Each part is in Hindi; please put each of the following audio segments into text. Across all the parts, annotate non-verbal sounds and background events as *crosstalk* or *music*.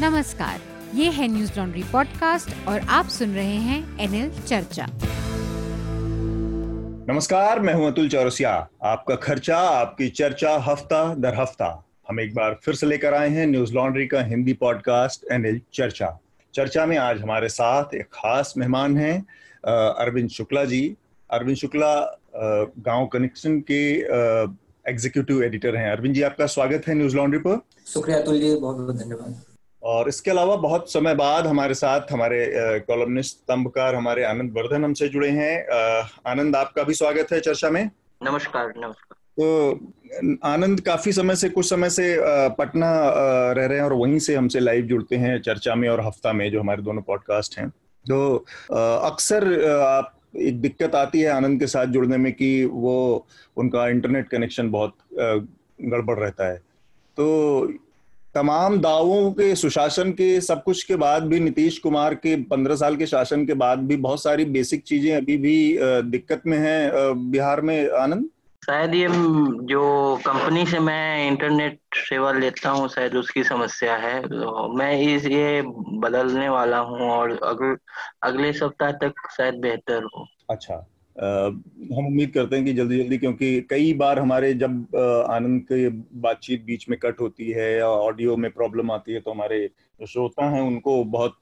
नमस्कार ये है न्यूज़ लॉन्ड्री पॉडकास्ट और आप सुन रहे हैं एनएल चर्चा। नमस्कार मैं हूँ अतुल चौरसिया। आपका खर्चा आपकी चर्चा हफ़्ता दर हफ़्ता। हम एक बार फिर से लेकर आए हैं न्यूज़ लॉन्ड्री का हिंदी पॉडकास्ट एनएल चर्चा। चर्चा में आज हमारे साथ एक खास मेहमान हैं अरविंद शुक्ला जी। अरविंद शुक्ला गाँव कनेक्शन के एग्जीक्यूटिव एडिटर हैं। अरविंद जी आपका स्वागत है न्यूज़ लॉन्ड्री पर। शुक्रिया अतुल जी बहुत बहुत धन्यवाद। और इसके अलावा बहुत समय बाद हमारे साथ हमारे कॉलमनिस्ट स्तंभकार हमारे आनंद वर्धन हमसे जुड़े हैं। आनंद आपका भी स्वागत है चर्चा में? नमस्कार नमस्कार। तो आनंद काफ़ी समय से कुछ समय से पटना रह रहे हैं और वहीं से हमसे लाइव जुड़ते हैं चर्चा में और हफ़्ता में जो हमारे दोनों पॉडकास्ट हैं। तो अक्सर आप एक दिक्कत आती है आनंद के साथ जुड़ने में कि वो उनका इंटरनेट कनेक्शन बहुत गड़बड़ रहता है। तो तमाम दावों के सुशासन के सब कुछ के बाद भी नीतीश कुमार के पंद्रह साल के शासन के बाद भी बहुत सारी बेसिक चीज़ें अभी भी दिक्कत में हैं बिहार में आनंद? शायद ये जो कंपनी से मैं इंटरनेट सेवा लेता हूँ शायद उसकी समस्या है। तो मैं इस ये बदलने वाला हूँ और अगले अगले सप्ताह तक शायद बेहतर हो। अच्छा। हम उम्मीद करते हैं कि जल्दी जल्दी, क्योंकि कई बार हमारे जब आनंद की बातचीत बीच में कट होती है या ऑडियो में प्रॉब्लम आती है तो हमारे श्रोता हैं, उनको बहुत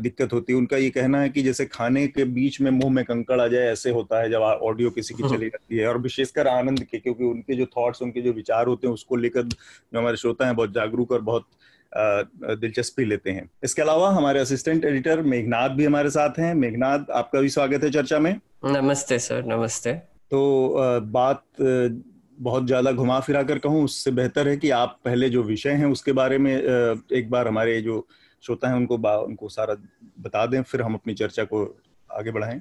दिक्कत होती है। उनका ये कहना है कि जैसे खाने के बीच में मुँह में कंकड़ आ जाए, ऐसे होता है जब ऑडियो किसी की चली जाती है। और विशेषकर आनंद के, क्योंकि उनके जो थॉट्स उनके जो विचार होते हैं, उसको लेकर जो हमारे श्रोता हैं, बहुत जागरूक और बहुत दिलचस्पी लेते हैं। इसके अलावा हमारे असिस्टेंट एडिटर मेघनाथ भी हमारे साथ हैं। मेघनाथ आपका भी स्वागत है चर्चा में। नमस्ते सर नमस्ते। तो बात बहुत ज़्यादा घुमा फिरा कर कहूँ उससे बेहतर है कि आप पहले जो विषय हैं उसके बारे में एक बार हमारे जो श्रोता है उनको उनको सारा बता दें फिर हम अपनी चर्चा को आगे बढ़ाएँ।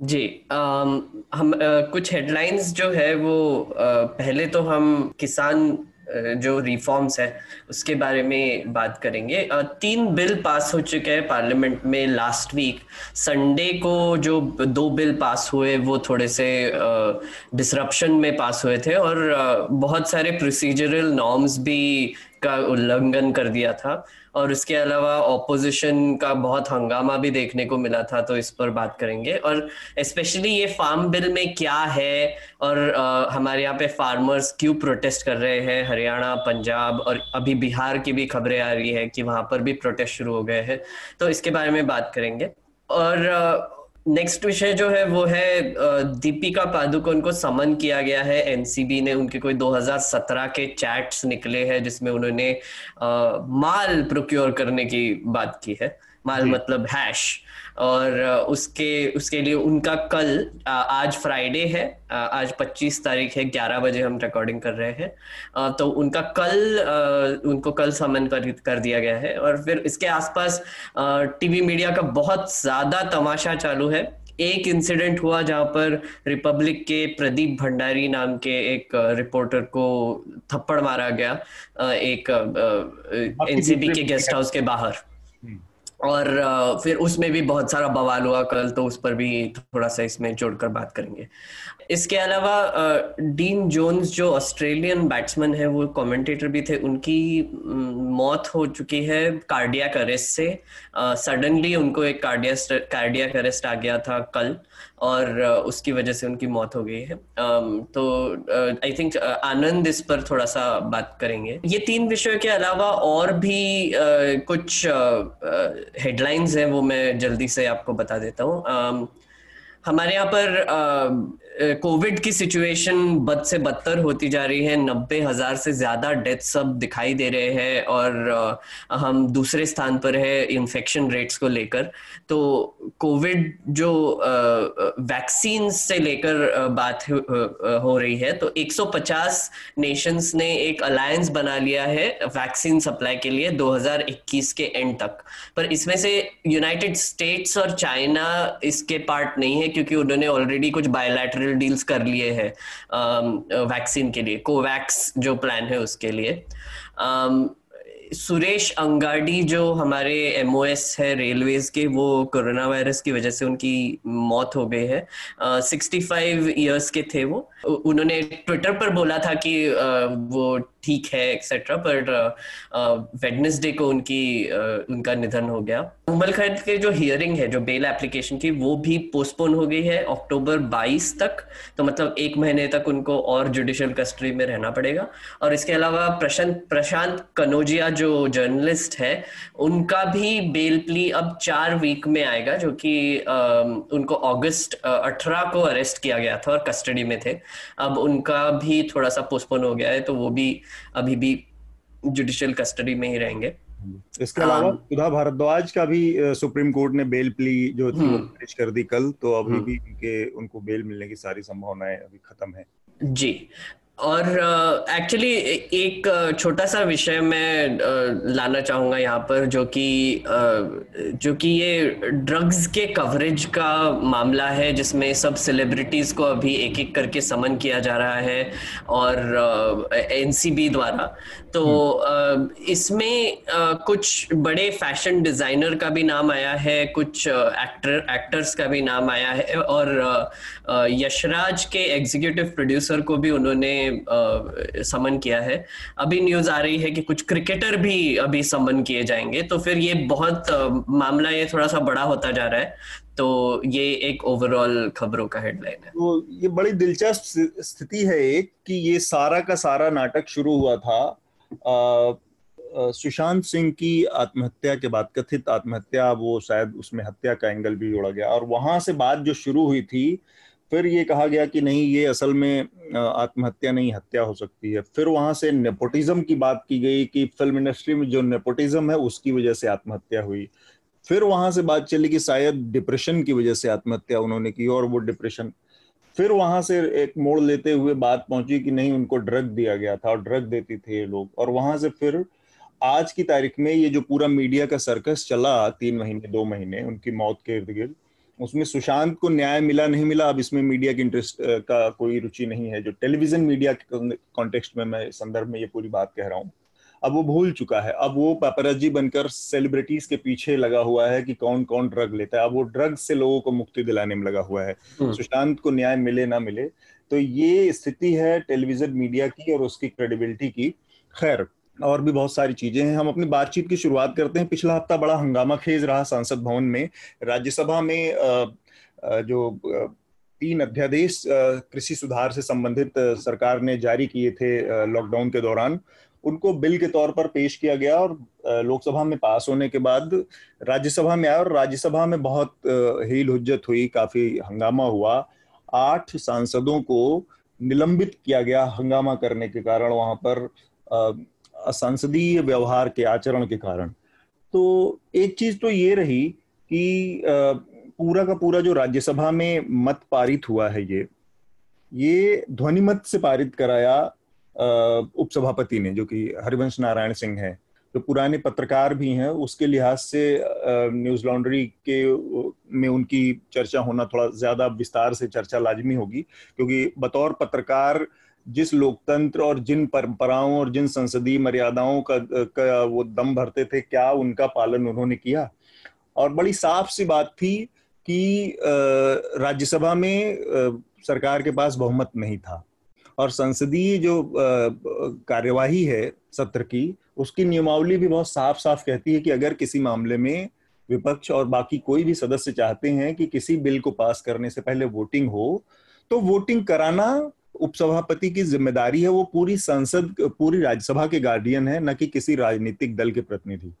जी आम, हम आ, कुछ हेडलाइंस जो है वो आ, पहले तो हम किसान जो रिफॉर्म्स है, उसके बारे में बात करेंगे। तीन बिल पास हो चुके हैं पार्लियामेंट में लास्ट वीक संडे को जो दो बिल पास हुए, वो थोड़े से डिसरप्शन में पास हुए थे और बहुत सारे प्रोसीजरल नॉर्म्स भी का उल्लंघन कर दिया था और उसके अलावा ऑपोजिशन का बहुत हंगामा भी देखने को मिला था तो इस पर बात करेंगे। और स्पेशली ये फार्म बिल में क्या है और आ, हमारे यहाँ पे फार्मर्स क्यों प्रोटेस्ट कर रहे हैं? हरियाणा पंजाब और अभी बिहार की भी खबरें आ रही है कि वहाँ पर भी प्रोटेस्ट शुरू हो गए हैं। तो इसके बारे में बात करेंगे। और नेक्स्ट विषय जो है वो है दीपिका पादुकोण को समन किया गया है। एनसीबी ने उनके कोई 2017 के चैट्स निकले हैं जिसमें उन्होंने माल प्रोक्योर करने की बात की है। माल मतलब हैश और उसके उसके लिए उनका कल आज फ्राइडे है आज 25 तारीख है 11 बजे हम रिकॉर्डिंग कर रहे हैं। तो उनका कल उनको कल समन कर, कर दिया गया है और फिर इसके आसपास टीवी मीडिया का बहुत ज़्यादा तमाशा चालू है। एक इंसिडेंट हुआ जहाँ पर रिपब्लिक के प्रदीप भंडारी नाम के एक रिपोर्टर को थप्पड़ मारा गया एक एनसीबी के गेस्ट हाउस के बाहर। और फिर उसमें भी बहुत सारा बवाल हुआ कल तो उस पर भी थोड़ा सा इसमें जोड़कर बात करेंगे। इसके अलावा डीन जोन्स जो ऑस्ट्रेलियन बैट्समैन है, वो कमेंटेटर भी थे, उनकी मौत हो चुकी है कार्डियक अरेस्ट से। सडनली उनको एक कार्डिया कार्डियक अरेस्ट आ गया था कल। और उसकी वजह से उनकी मौत हो गई है। तो आई थिंक आनंद इस पर थोड़ा सा बात करेंगे। ये तीन विषयों के अलावा और भी कुछ हेडलाइंस हैं वो मैं जल्दी से आपको बता देता हूँ। हमारे यहाँ पर कोविड की सिचुएशन बद से बदतर होती जा रही है। नब्बे हज़ार से ज़्यादा डेथ सब दिखाई दे रहे हैं और हम दूसरे स्थान पर है इन्फेक्शन रेट्स को लेकर। तो कोविड जो वैक्सीन से लेकर बात हो रही है तो 150 नेशंस ने एक अलायंस बना लिया है वैक्सीन सप्लाई के लिए 2021 के एंड तक। पर इसमें से यूनाइटेड स्टेट्स और चाइना इसके पार्ट नहीं है, क्योंकि उन्होंने ऑलरेडी कुछ बायोलैटरल डील्स कर लिए हैं वैक्सीन के लिए कोवैक्स जो प्लान है उसके लिए. सुरेश अंगाडी जो हमारे एमओएस है रेलवेज के, वो कोरोना वायरस की वजह से उनकी मौत हो गई है. सिक्सटी फाइव ईयर्स के थे वो. उन्होंने ट्विटर पर बोला था कि वो ठीक है एक्सेट्रा पर वेडनेसडे को उनकी उनका निधन हो गया। उमल खैर के जो हियरिंग है, जो बेल एप्लीकेशन की, वो भी पोस्टपोन हो गई है अक्टूबर 22 तक। तो मतलब एक महीने तक उनको और जुडिशियल कस्टडी में रहना पड़ेगा। और इसके अलावा प्रशांत प्रशांत कनोजिया जो जर्नलिस्ट है, उनका भी बेल प्ली अब चार वीक में आएगा, जो कि उनको अगस्त अठारह को अरेस्ट किया गया था और कस्टडी में थे। अब उनका भी थोड़ा सा पोस्टपोन हो गया है तो वो भी अभी भी जुडिशियल कस्टडी में ही रहेंगे इसके अलावा। सुधा भारद्वाज का भी सुप्रीम कोर्ट ने बेल प्ली जो थी वो पेश हम्म। कर दी कल तो अभी हम्म। भी उनके उनको बेल मिलने की सारी संभावनाएँ अभी खत्म है जी और एक्चुअली uh, एक छोटा सा विषय मैं uh, लाना चाहूँगा यहाँ पर जो कि uh, जो कि ये ड्रग्स के कवरेज का मामला है जिसमें सब सेलिब्रिटीज को अभी एक एक करके समन किया जा रहा है और एनसीबी द्वारा। तो हम्म। इसमें कुछ बड़े फ़ैशन डिज़ाइनर का भी नाम आया है कुछ एक्टर एक्टर्स का भी नाम आया है और यशराज के एग्जीक्यूटिव प्रोड्यूसर को भी उन्होंने समन किया है। अभी न्यूज़ आ रही है कि कुछ क्रिकेटर भी अभी समन किए जाएँगे। तो फिर ये बहुत मामला ये थोड़ा सा बड़ा होता जा रहा है। तो ये एक ओवरऑल खबरों का हेडलाइन है। तो ये बड़ी दिलचस्प स्थिति है एक कि ये सारा का सारा नाटक शुरू हुआ था। सुशांत सिंह की आत्महत्या के बाद, कथित आत्महत्या, वो शायद उसमें हत्या का एंगल भी जोड़ा गया। और वहाँ से बात जो शुरू हुई थी, फिर ये कहा गया कि नहीं, ये असल में आत्महत्या नहीं, हत्या हो सकती है। फिर वहाँ से नेपोटिज्म की बात की गई कि फ़िल्म इंडस्ट्री में जो नेपोटिज्म है, उसकी वजह से आत्महत्या हुई। फिर वहाँ से बात चली कि शायद डिप्रेशन की वजह से आत्महत्या उन्होंने की, और वो डिप्रेशन फिर वहाँ से एक मोड़ लेते हुए बात पहुँची कि नहीं, उनको ड्रग दिया गया था और ड्रग देती थे ये लोग। और वहाँ से फिर आज की तारीख में ये जो पूरा मीडिया का सर्कस चला तीन महीने, दो महीने, उनकी मौत के इर्द गिर्द, उसमें सुशांत को न्याय मिला, नहीं मिला, अब इसमें मीडिया की इंटरेस्ट का कोई रुचि नहीं है। जो टेलीविज़न मीडिया के कॉन्टेक्स्ट में मैं संदर्भ में ये पूरी बात कह रहा हूँ अब वो भूल चुका है। अब वो पेपराजी बनकर सेलिब्रिटीज के पीछे लगा हुआ है कि कौन कौन ड्रग लेता है। अब वो ड्रग से लोगों को मुक्ति दिलाने में लगा हुआ है। हम्म। सुशांत को न्याय मिले ना मिले तो ये स्थिति है टेलीविज़न मीडिया की और उसकी क्रेडिबिलिटी की। खैर और भी बहुत सारी चीज़ें हैं। हम अपनी बातचीत की शुरुआत करते हैं। पिछला हफ़्ता बड़ा हंगामा खेज रहा संसद भवन में। राज्यसभा में जो तीन अध्यादेश कृषि सुधार से संबंधित सरकार ने जारी किए थे लॉकडाउन के दौरान। उनको बिल के तौर पर पेश किया गया और लोकसभा में पास होने के बाद राज्यसभा में आया और राज्यसभा में बहुत हील हुज्जत हुई, काफ़ी हंगामा हुआ। आठ सांसदों को निलंबित किया गया हंगामा करने के कारण वहाँ पर असंसदीय व्यवहार के आचरण के कारण। तो एक चीज़ तो ये रही कि पूरा का पूरा जो राज्यसभा में मत पारित हुआ है ये ये ध्वनि मत से पारित कराया उपसभापति ने जो कि हरिवंश नारायण सिंह है जो पुराने पत्रकार भी हैं उसके लिहाज से न्यूज़ लॉन्ड्री के में उनकी चर्चा होना थोड़ा ज़्यादा विस्तार से चर्चा लाजमी होगी क्योंकि बतौर पत्रकार जिस लोकतंत्र और जिन परंपराओं और जिन संसदीय मर्यादाओं का, का वो दम भरते थे क्या उनका पालन उन्होंने किया? और बड़ी साफ़ सी बात थी कि राज्यसभा में सरकार के पास बहुमत नहीं था। और संसदीय जो कार्यवाही है सत्र की, उसकी नियमावली भी बहुत साफ़ साफ़ कहती है कि अगर किसी मामले में विपक्ष और बाकी कोई भी सदस्य चाहते हैं कि किसी बिल को पास करने से पहले वोटिंग हो तो वोटिंग कराना उपसभापति की ज़िम्मेदारी है। वो पूरी संसद, पूरी राज्यसभा के गार्डियन है, न कि किसी राजनीतिक दल के प्रतिनिधि।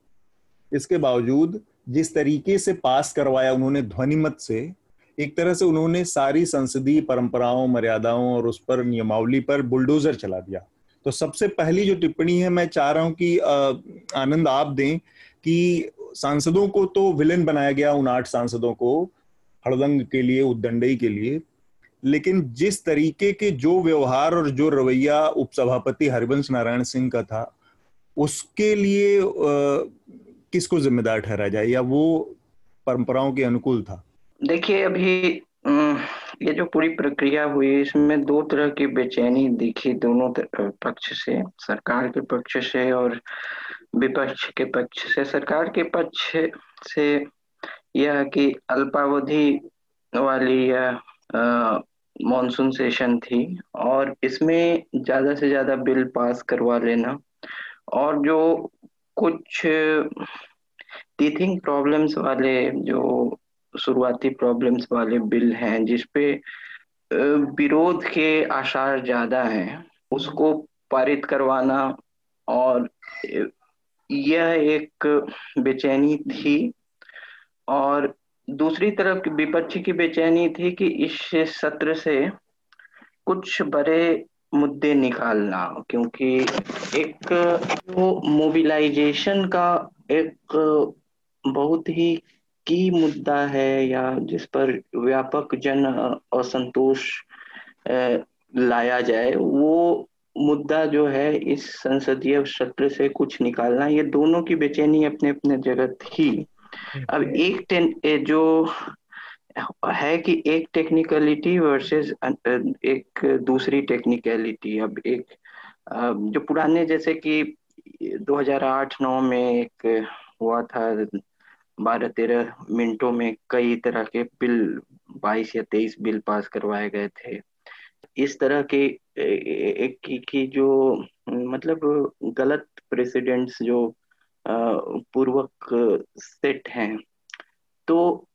इसके बावजूद जिस तरीके से पास करवाया उन्होंने ध्वनिमत से एक तरह से उन्होंने सारी संसदीय परंपराओं मर्यादाओं और उस पर नियमावली पर बुलडोजर चला दिया। तो सबसे पहली जो टिप्पणी है मैं चाह रहा हूँ कि आनंद आप दें कि सांसदों को तो विलेन बनाया गया उन आठ सांसदों को हड़दंग के लिए उद्दंडई के लिए। लेकिन जिस तरीके के जो व्यवहार और जो रवैया उपसभापति हरिवंश नारायण सिंह का था उसके लिए आ, किसको जिम्मेदार ठहरा जाए या वो परंपराओं के अनुकूल था? देखिए, अभी ये जो पूरी प्रक्रिया हुई, इसमें दो तरह की बेचैनी दिखी दोनों पक्ष से, सरकार के पक्ष से और विपक्ष के पक्ष से। सरकार के पक्ष से यह कि अल्पावधि वाली या मॉनसून सेशन थी और इसमें ज़्यादा से ज़्यादा बिल पास करवा लेना और जो कुछ टीथिंग प्रॉब्लम्स वाले जो शुरुआती प्रॉब्लम्स वाले बिल हैं, जिसपे विरोध के आसार ज़्यादा हैं, उसको पारित करवाना और यह एक बेचैनी थी और दूसरी तरफ़ विपक्ष की बेचैनी थी कि इस सत्र से कुछ बड़े मुद्दे निकालना, क्योंकि एक जो मोबिलाइजेशन का एक बहुत ही की मुद्दा है या जिस पर व्यापक जन असंतोष लाया जाए वो मुद्दा जो है इस संसदीय सत्र से कुछ निकालना ये दोनों की बेचैनी अपने अपने जगह थी अब एक टेन जो है कि एक टेक्निकलिटी वर्सेस एक दूसरी टेक्निकलिटी अब एक जो पुराने जैसे कि 2008-9 में एक हुआ था बारह तेरह मिनटों में कई तरह के बिल 22 या 23 बिल पास करवाए गए थे। इस तरह के एक की, की जो मतलब गलत प्रेसिडेंट्स जो पूर्वक सेट हैं तो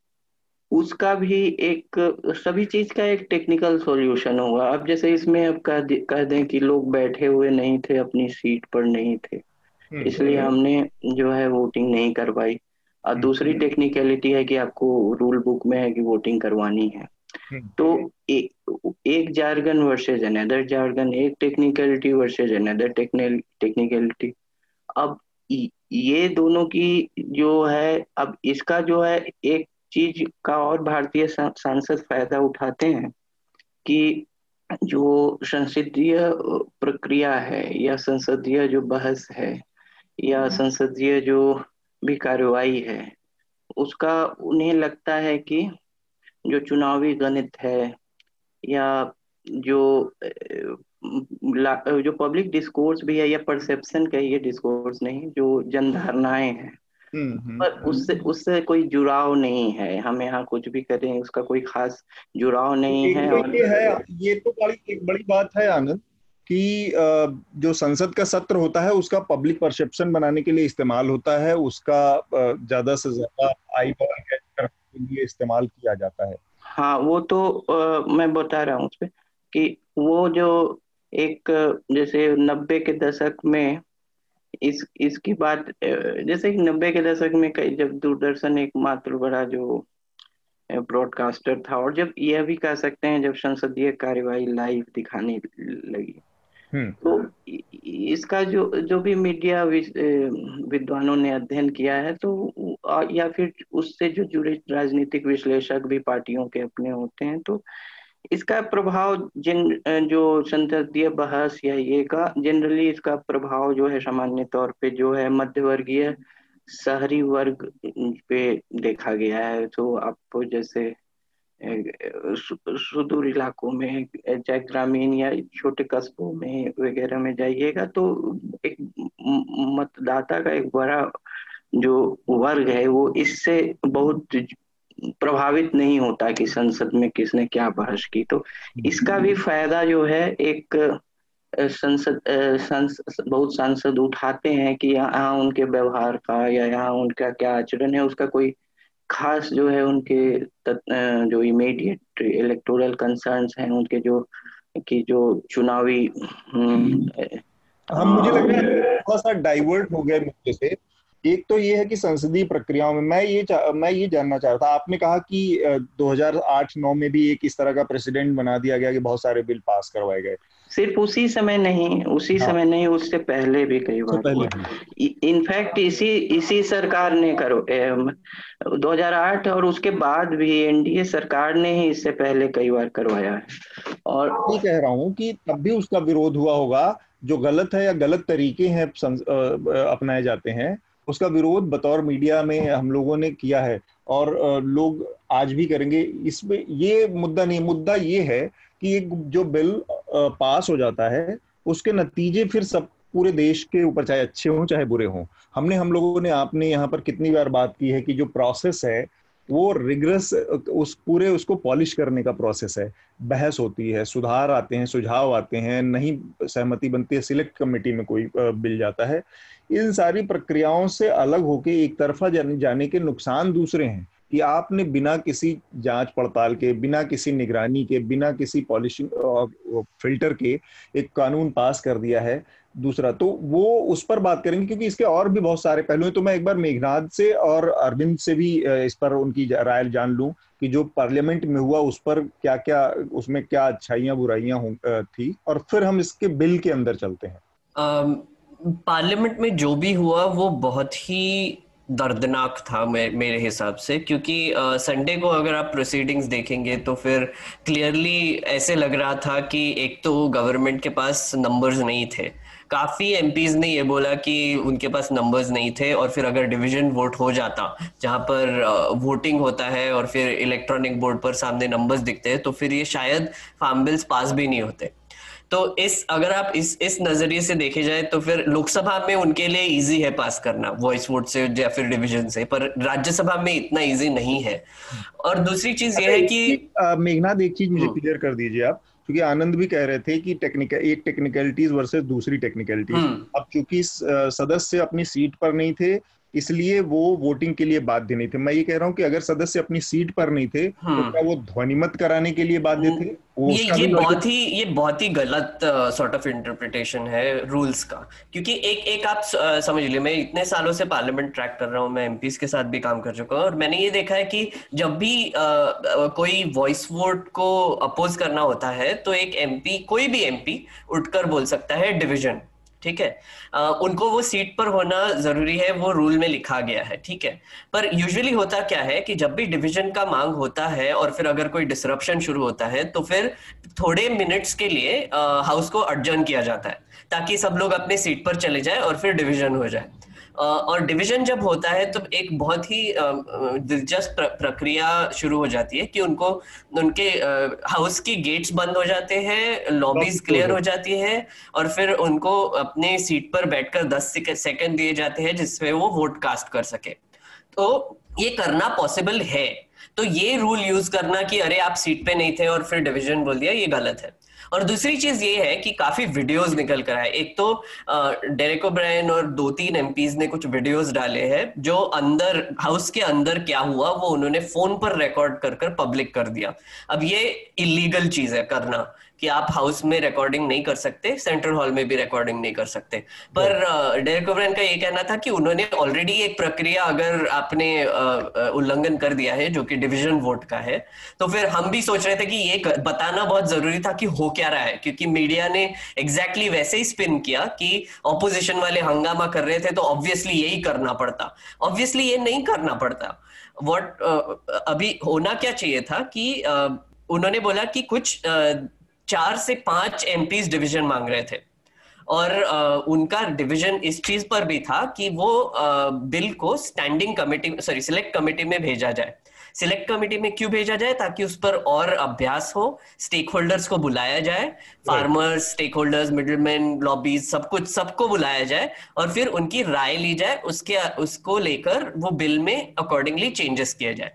उसका भी एक सभी चीज़ का एक टेक्निकल सॉल्यूशन होगा अब जैसे इसमें अब कह दे, कह दें कि लोग बैठे हुए नहीं थे अपनी सीट पर नहीं थे हम्म, इसलिए हम्म। हमने जो है वोटिंग नहीं करवाई। और हम्म, दूसरी टेक्निकलिटी है कि आपको रूल बुक में है कि वोटिंग करवानी है। तो ए, एक जार्गन वर्सेज अनदर जार्गन एक टेक्निकलिटी वर्सेज अनदर टेक्निकलिटी अब ये दोनों की जो है अब इसका जो है एक चीज़ का और भारतीय सांसद फ़ायदा उठाते हैं कि जो संसदीय प्रक्रिया है या संसदीय जो बहस है या हम्म। संसदीय जो भी कार्रवाई है। उसका उन्हें लगता है कि जो चुनावी गणित है या जो जो पब्लिक डिस्कोर्स भी है या परसेप्शन का ये डिस्कोर्स नहीं जो जनधारणाएँ हैं। हम्म, हम्म, पर हम्म। उससे उससे कोई जुड़ाव नहीं है। हम यहाँ कुछ भी करें उसका कोई खास जुड़ाव नहीं है और ये है ये तो बड़ी एक बड़ी बात है आनंद। कि जो संसद का सत्र होता है उसका पब्लिक परसेप्शन बनाने के लिए इस्तेमाल होता है उसका ज़्यादा से ज़्यादा आई बॉल के लिए इस्तेमाल किया जाता है हाँ वो तो आ, मैं बता रहा हूँ उस पर कि वो जो एक जैसे नब्बे के दशक में इस इसकी बात जैसे नब्बे के दशक में कई जब दूरदर्शन एक मात्र बड़ा जो ब्रॉडकास्टर था और जब यह भी कह सकते हैं जब संसदीय कार्यवाही लाइव दिखाने लगी। तो इसका जो जो भी मीडिया विद्वानों ने अध्ययन किया है तो या फिर उससे जो जुड़े राजनीतिक विश्लेषक भी पार्टियों के अपने होते हैं तो इसका प्रभाव जिन जो संसदीय बहस या ये का जनरली इसका प्रभाव जो है सामान्य तौर पे जो है मध्यवर्गीय शहरी वर्ग पे देखा गया है तो आपको जैसे सुदूर इलाकों में चाहे ग्रामीण या छोटे कस्बों में वगैरह में जाइएगा तो एक मतदाता का एक बड़ा जो वर्ग है, वो इससे बहुत प्रभावित नहीं होता कि संसद में किसने क्या बहस की। तो इसका भी फ़ायदा जो है, एक संसद संसद बहुत सांसद उठाते हैं कि यहाँ उनके व्यवहार का या यहाँ उनका क्या आचरण है, उसका कोई खास जो है उनके जो इमीडिएट इलेक्टोरल कंसर्न्स हैं उनके जो की जो चुनावी हम्म, हम मुझे लग रहा है थोड़ा सा डाइवर्ट हो गए मुद्दे से। एक तो ये है कि संसदीय प्रक्रियाओं में मैं ये मैं ये जानना चाह रहा था आपने कहा कि 2008-9 में भी एक इस तरह का प्रेसिडेंट बना दिया गया कि बहुत सारे बिल पास करवाए गए। सिर्फ़ उसी समय नहीं उसी हाँ। समय नहीं उससे पहले भी कई बार इनफैक्ट इसी इसी सरकार ने करो ए, 2008 और उसके बाद भी एनडीए सरकार ने ही इससे पहले कई बार करवाया है। और मैं कह रहा हूँ कि तब भी उसका विरोध हुआ होगा जो गलत है या गलत तरीके हैं अपनाए जाते हैं उसका विरोध बतौर मीडिया में हम लोगों ने किया है। और लोग आज भी करेंगे। इसमें ये मुद्दा नहीं मुद्दा ये है कि एक जो बिल पास हो जाता है, उसके नतीजे फिर सब पूरे देश के ऊपर, चाहे अच्छे हों, चाहे बुरे हों। हमने, हम लोगों ने, आपने यहाँ पर कितनी बार बात की है कि जो प्रोसेस है, वो रिग्रेस उस पूरे उसको पॉलिश करने का प्रोसेस है। बहस होती है, सुधार आते हैं, सुझाव आते हैं, नहीं सहमति बनती है सिलेक्ट कमेटी में कोई बिल जाता है। इन सारी प्रक्रियाओं से अलग होके एक तरफा जाने के नुकसान दूसरे हैं। कि आपने बिना किसी जाँच पड़ताल के, बिना किसी निगरानी के, बिना किसी पॉलिशिंग फ़िल्टर के एक कानून पास कर दिया है दूसरा। तो वो उस पर बात करेंगे क्योंकि इसके और भी बहुत सारे पहलू हैं। तो मैं एक बार मेघनाथ से और अरविंद से भी इस पर उनकी राय जान लूँ कि जो पार्लियामेंट में हुआ उस पर क्या क्या उसमें क्या अच्छाइयाँ, बुराइयाँ थी और फिर हम इसके बिल के अंदर चलते हैं। पार्लियामेंट में जो भी हुआ वो बहुत ही दर्दनाक था मे, मेरे हिसाब से क्योंकि संडे uh, को अगर आप प्रोसीडिंग्स देखेंगे तो फिर क्लियरली ऐसे लग रहा था कि एक तो गवर्नमेंट के पास नंबर्स नहीं थे। काफ़ी एम ने ये बोला कि उनके पास नंबर्स नहीं थे और फिर अगर डिवीज़न वोट हो जाता जहाँ पर वोटिंग होता है और फिर इलेक्ट्रॉनिक बोर्ड पर सामने नंबर्स दिखते हैं तो फिर ये शायद फार्म बिल्स पास भी नहीं होते। तो इस अगर आप इस इस नज़रिए से देखे जाए तो फिर लोकसभा में उनके लिए इजी है पास करना वॉइस वोट से या फिर डिवीज़न से पर राज्यसभा में इतना इजी नहीं है और दूसरी चीज़ ये है कि मेघनाथ एक चीज़ मुझे क्लियर हम्म। कर दीजिए आप क्योंकि आनंद भी कह रहे थे कि टेक्निकल एक टेक्निकलिटीज वर्सेस दूसरी टेक्निकलिटीज हम्म। अब चूँकि सदस्य अपनी सीट पर नहीं थे इसलिए वो वोटिंग के लिए बाध्य नहीं थे। मैं ये कह रहा हूँ कि अगर सदस्य अपनी सीट पर नहीं थे तो हम्म। क्या वो ध्वनिमत कराने के लिए बाध्य थे? ये ये बहुत ही ये बहुत ही गलत सॉर्ट ऑफ़ इंटरप्रिटेशन है रूल्स का। क्योंकि एक एक आप uh, समझ लीजिए मैं इतने सालों से पार्लियामेंट ट्रैक कर रहा हूँ मैं एमपीज के साथ भी काम कर चुका हूँ और मैंने ये देखा है कि जब भी uh, कोई वॉइस वोट को अपोज करना होता है तो एक एमपी कोई भी एमपी उठकर बोल सकता है डिविजन ठीक है? उनको वो सीट पर होना ज़रूरी है, वो रूल में लिखा गया है, ठीक है? पर यूजुअली होता क्या है कि जब भी डिवीज़न का मांग होता है और फिर अगर कोई डिसरप्शन शुरू होता है तो फिर थोड़े मिनट्स के लिए हाउस को अर्जन किया जाता है, ताकि सब लोग अपने सीट पर चले जाए और फिर डिवीज़न हो जाए। और डिवीज़न जब होता है तो एक बहुत ही दिलचस्प प्रक्रिया शुरू हो जाती है कि उनको उनके हाउस की गेट्स बंद हो जाते हैं लॉबीज क्लियर हो जाती है और फिर उनको अपने सीट पर बैठकर 10 सेकंड दिए जाते हैं जिसमें वो वोट कास्ट कर सके। तो ये करना पॉसिबल है। तो ये रूल यूज़ करना कि अरे आप सीट पे नहीं थे और फिर डिवीज़न बोल दिया ये गलत है। और दूसरी चीज़ ये है कि काफ़ी वीडियोस निकल कर आए। एक तो डेरेको ब्रायन और दो तीन एम ने कुछ वीडियोस डाले हैं, जो अंदर हाउस के अंदर क्या हुआ, वो उन्होंने फ़ोन पर रिकॉर्ड कर कर पब्लिक कर दिया। अब ये इलीगल चीज़ है करना। कि आप हाउस में रिकॉर्डिंग नहीं कर सकते सेंट्रल हॉल में भी रिकॉर्डिंग नहीं कर सकते। पर डेरेक ओब्रायन का ये कहना था कि उन्होंने ऑलरेडी एक प्रक्रिया अगर आपने उल्लंघन कर दिया है जो कि डिवीज़न वोट का है तो फिर हम भी सोच रहे थे कि ये बताना बहुत ज़रूरी था कि हो क्या रहा है। क्योंकि मीडिया ने एग्जैक्टली exactly वैसे ही स्पिन किया कि ऑपोजिशन वाले हंगामा कर रहे थे तो ऑब्वियसली यही करना पड़ता। ऑब्वियसली ये नहीं करना पड़ता। वॉट अभी होना क्या चाहिए था कि उन्होंने बोला कि कुछ चार से पाँच एमपीज डिवीज़न मांग रहे थे। और उनका डिवीज़न इस चीज़ पर भी था कि वो बिल को standing committee sorry select committee में भेजा जाए। सिलेक्ट कमेटी में क्यों भेजा जाए? ताकि उस पर और अभ्यास हो स्टेक होल्डर्स को बुलाया जाए farmers stake holders middleman lobbies सब कुछ सबको बुलाया जाए और फिर उनकी राय ली जाए उसके उसको लेकर वो बिल में अकॉर्डिंगली चेंजेस किया जाए।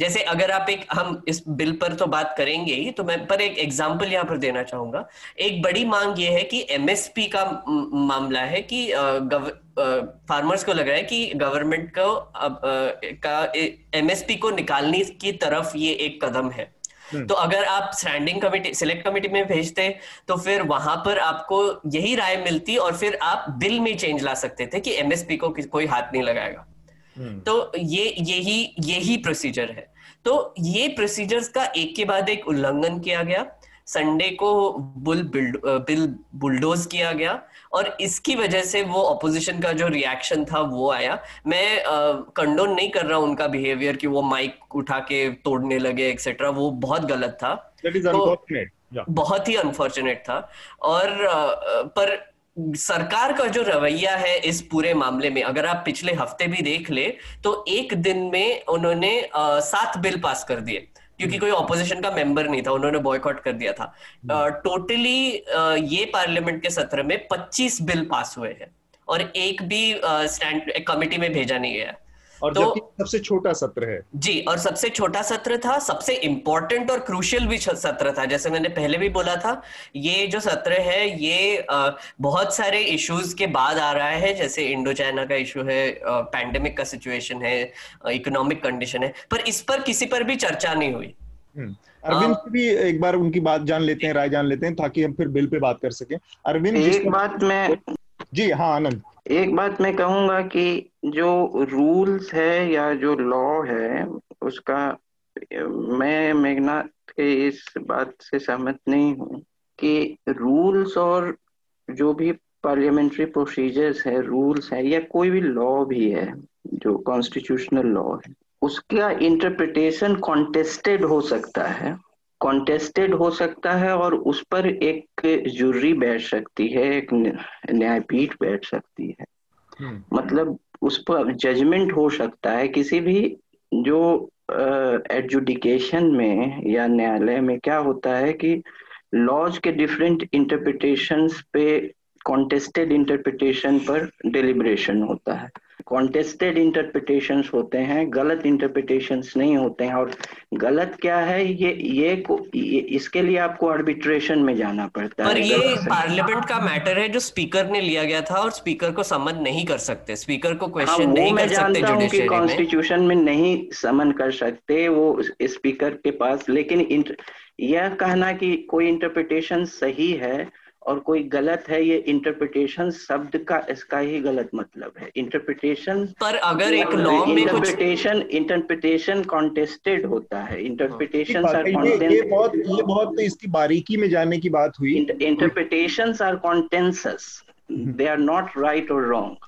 जैसे अगर आप एक हम इस बिल पर तो बात करेंगे ही तो मैं पर एक एग्जांपल यहाँ पर देना चाहूँगा एक बड़ी मांग ये है कि एमएसपी का मामला है कि गव, फार्मर्स को लग रहा है कि गवर्नमेंट को अब का एमएसपी को निकालने की तरफ़ ये एक कदम है हम्म। तो अगर आप स्टैंडिंग कमेटी सिलेक्ट कमेटी में भेजते तो फिर वहाँ पर आपको यही राय मिलती और फिर आप बिल में चेंज ला सकते थे कि एमएसपी को कोई हाथ नहीं लगाएगा हम्म। तो ये यही यही प्रोसीजर है तो ये प्रोसीजर्स का एक के बाद एक उल्लंघन किया गया। संडे को बुल बिल बुलडोज किया गया और इसकी वजह से वो अपोजिशन का जो रिएक्शन था वो आया। मैं कंडोन नहीं कर रहा उनका बिहेवियर कि वो माइक उठा के तोड़ने लगे एक्सेट्रा वो बहुत गलत था। तो बहुत ही अनफॉर्चुनेट था। और पर सरकार का जो रवैया है इस पूरे मामले में अगर आप पिछले हफ़्ते भी देख ले तो एक दिन में उन्होंने सात बिल पास कर दिए। क्योंकि कोई ऑपोजिशन का मेंबर नहीं था उन्होंने बॉयकॉट कर दिया था। टोटली ये पार्लियामेंट के सत्र में 25 बिल पास हुए हैं। और एक भी स्टैंड कमिटी में भेजा नहीं गया। और तो, जबकि सबसे छोटा सत्र है। जी और सबसे छोटा सत्र था सबसे इंपॉर्टेंट और क्रूशियल भी सत्र था। जैसे मैंने पहले भी बोला था ये जो सत्र है ये आ, बहुत सारे इश्यूज़ के बाद आ रहा है। जैसे इंडो चाइना का इशू है पैंडेमिक का सिचुएशन है इकोनॉमिक कंडीशन है। पर इस पर किसी पर भी चर्चा नहीं हुई। हम्म, अरविंद से भी एक बार उनकी बात जान लेते हैं राय जान लेते हैं ताकि हम फिर बिल पे बात कर सकें। अरविंद एक बात मैं जी हाँ आनंद। एक बात मैं कहूँगा कि जो रूल्स है या जो लॉ है, उसका, मैं मेघनाथ के इस बात से सहमत नहीं हूँ कि रूल्स और जो भी पार्लियामेंट्री प्रोसीजर्स है रूल्स है, या कोई भी लॉ भी है, जो कॉन्स्टिट्यूशनल लॉ है, उसका इंटरप्रिटेशन कॉन्टेस्टेड हो सकता है। कॉन्टेस्टेड हो सकता है और उस पर एक जूरी बैठ सकती है एक न्यायपीठ बैठ सकती है हम्म। मतलब उस पर जजमेंट हो सकता है किसी भी जो एडजुडिकेशन uh, में या न्यायालय में क्या होता है कि लॉज के डिफरेंट इंटरप्रिटेशंस पे कॉन्टेस्टेड इंटरप्रिटेशन पर डिलिब्रेशन होता है कॉन्टेस्टेड इंटरप्रिटेशन होते हैं गलत इंटरप्रिटेशन नहीं होते हैं और गलत क्या है ये ये, को, ये इसके लिए आपको आर्बिट्रेशन में जाना पड़ता पर है। ये पार्लियामेंट का मैटर है जो स्पीकर ने लिया गया था और स्पीकर को समन नहीं कर सकते। स्पीकर को क्वेश्चन हाँ, नहीं कर सकते कॉन्स्टिट्यूशन में। नहीं समन कर सकते वो स्पीकर के पास लेकिन यह कहना कि कोई इंटरप्रिटेशन सही है और कोई गलत है ये इंटरप्रिटेशन शब्द का इसका ही गलत मतलब है। इंटरप्रिटेशन पर अगर एक लॉ में इंटरप्रिटेशन इंटरप्रिटेशन कॉन्टेस्टेड होता है। इंटरप्रिटेशन आर ये बहुत ये बहुत इसकी बारीकी में जाने की बात हुई। Interpretation are contentious they are not right और रॉन्ग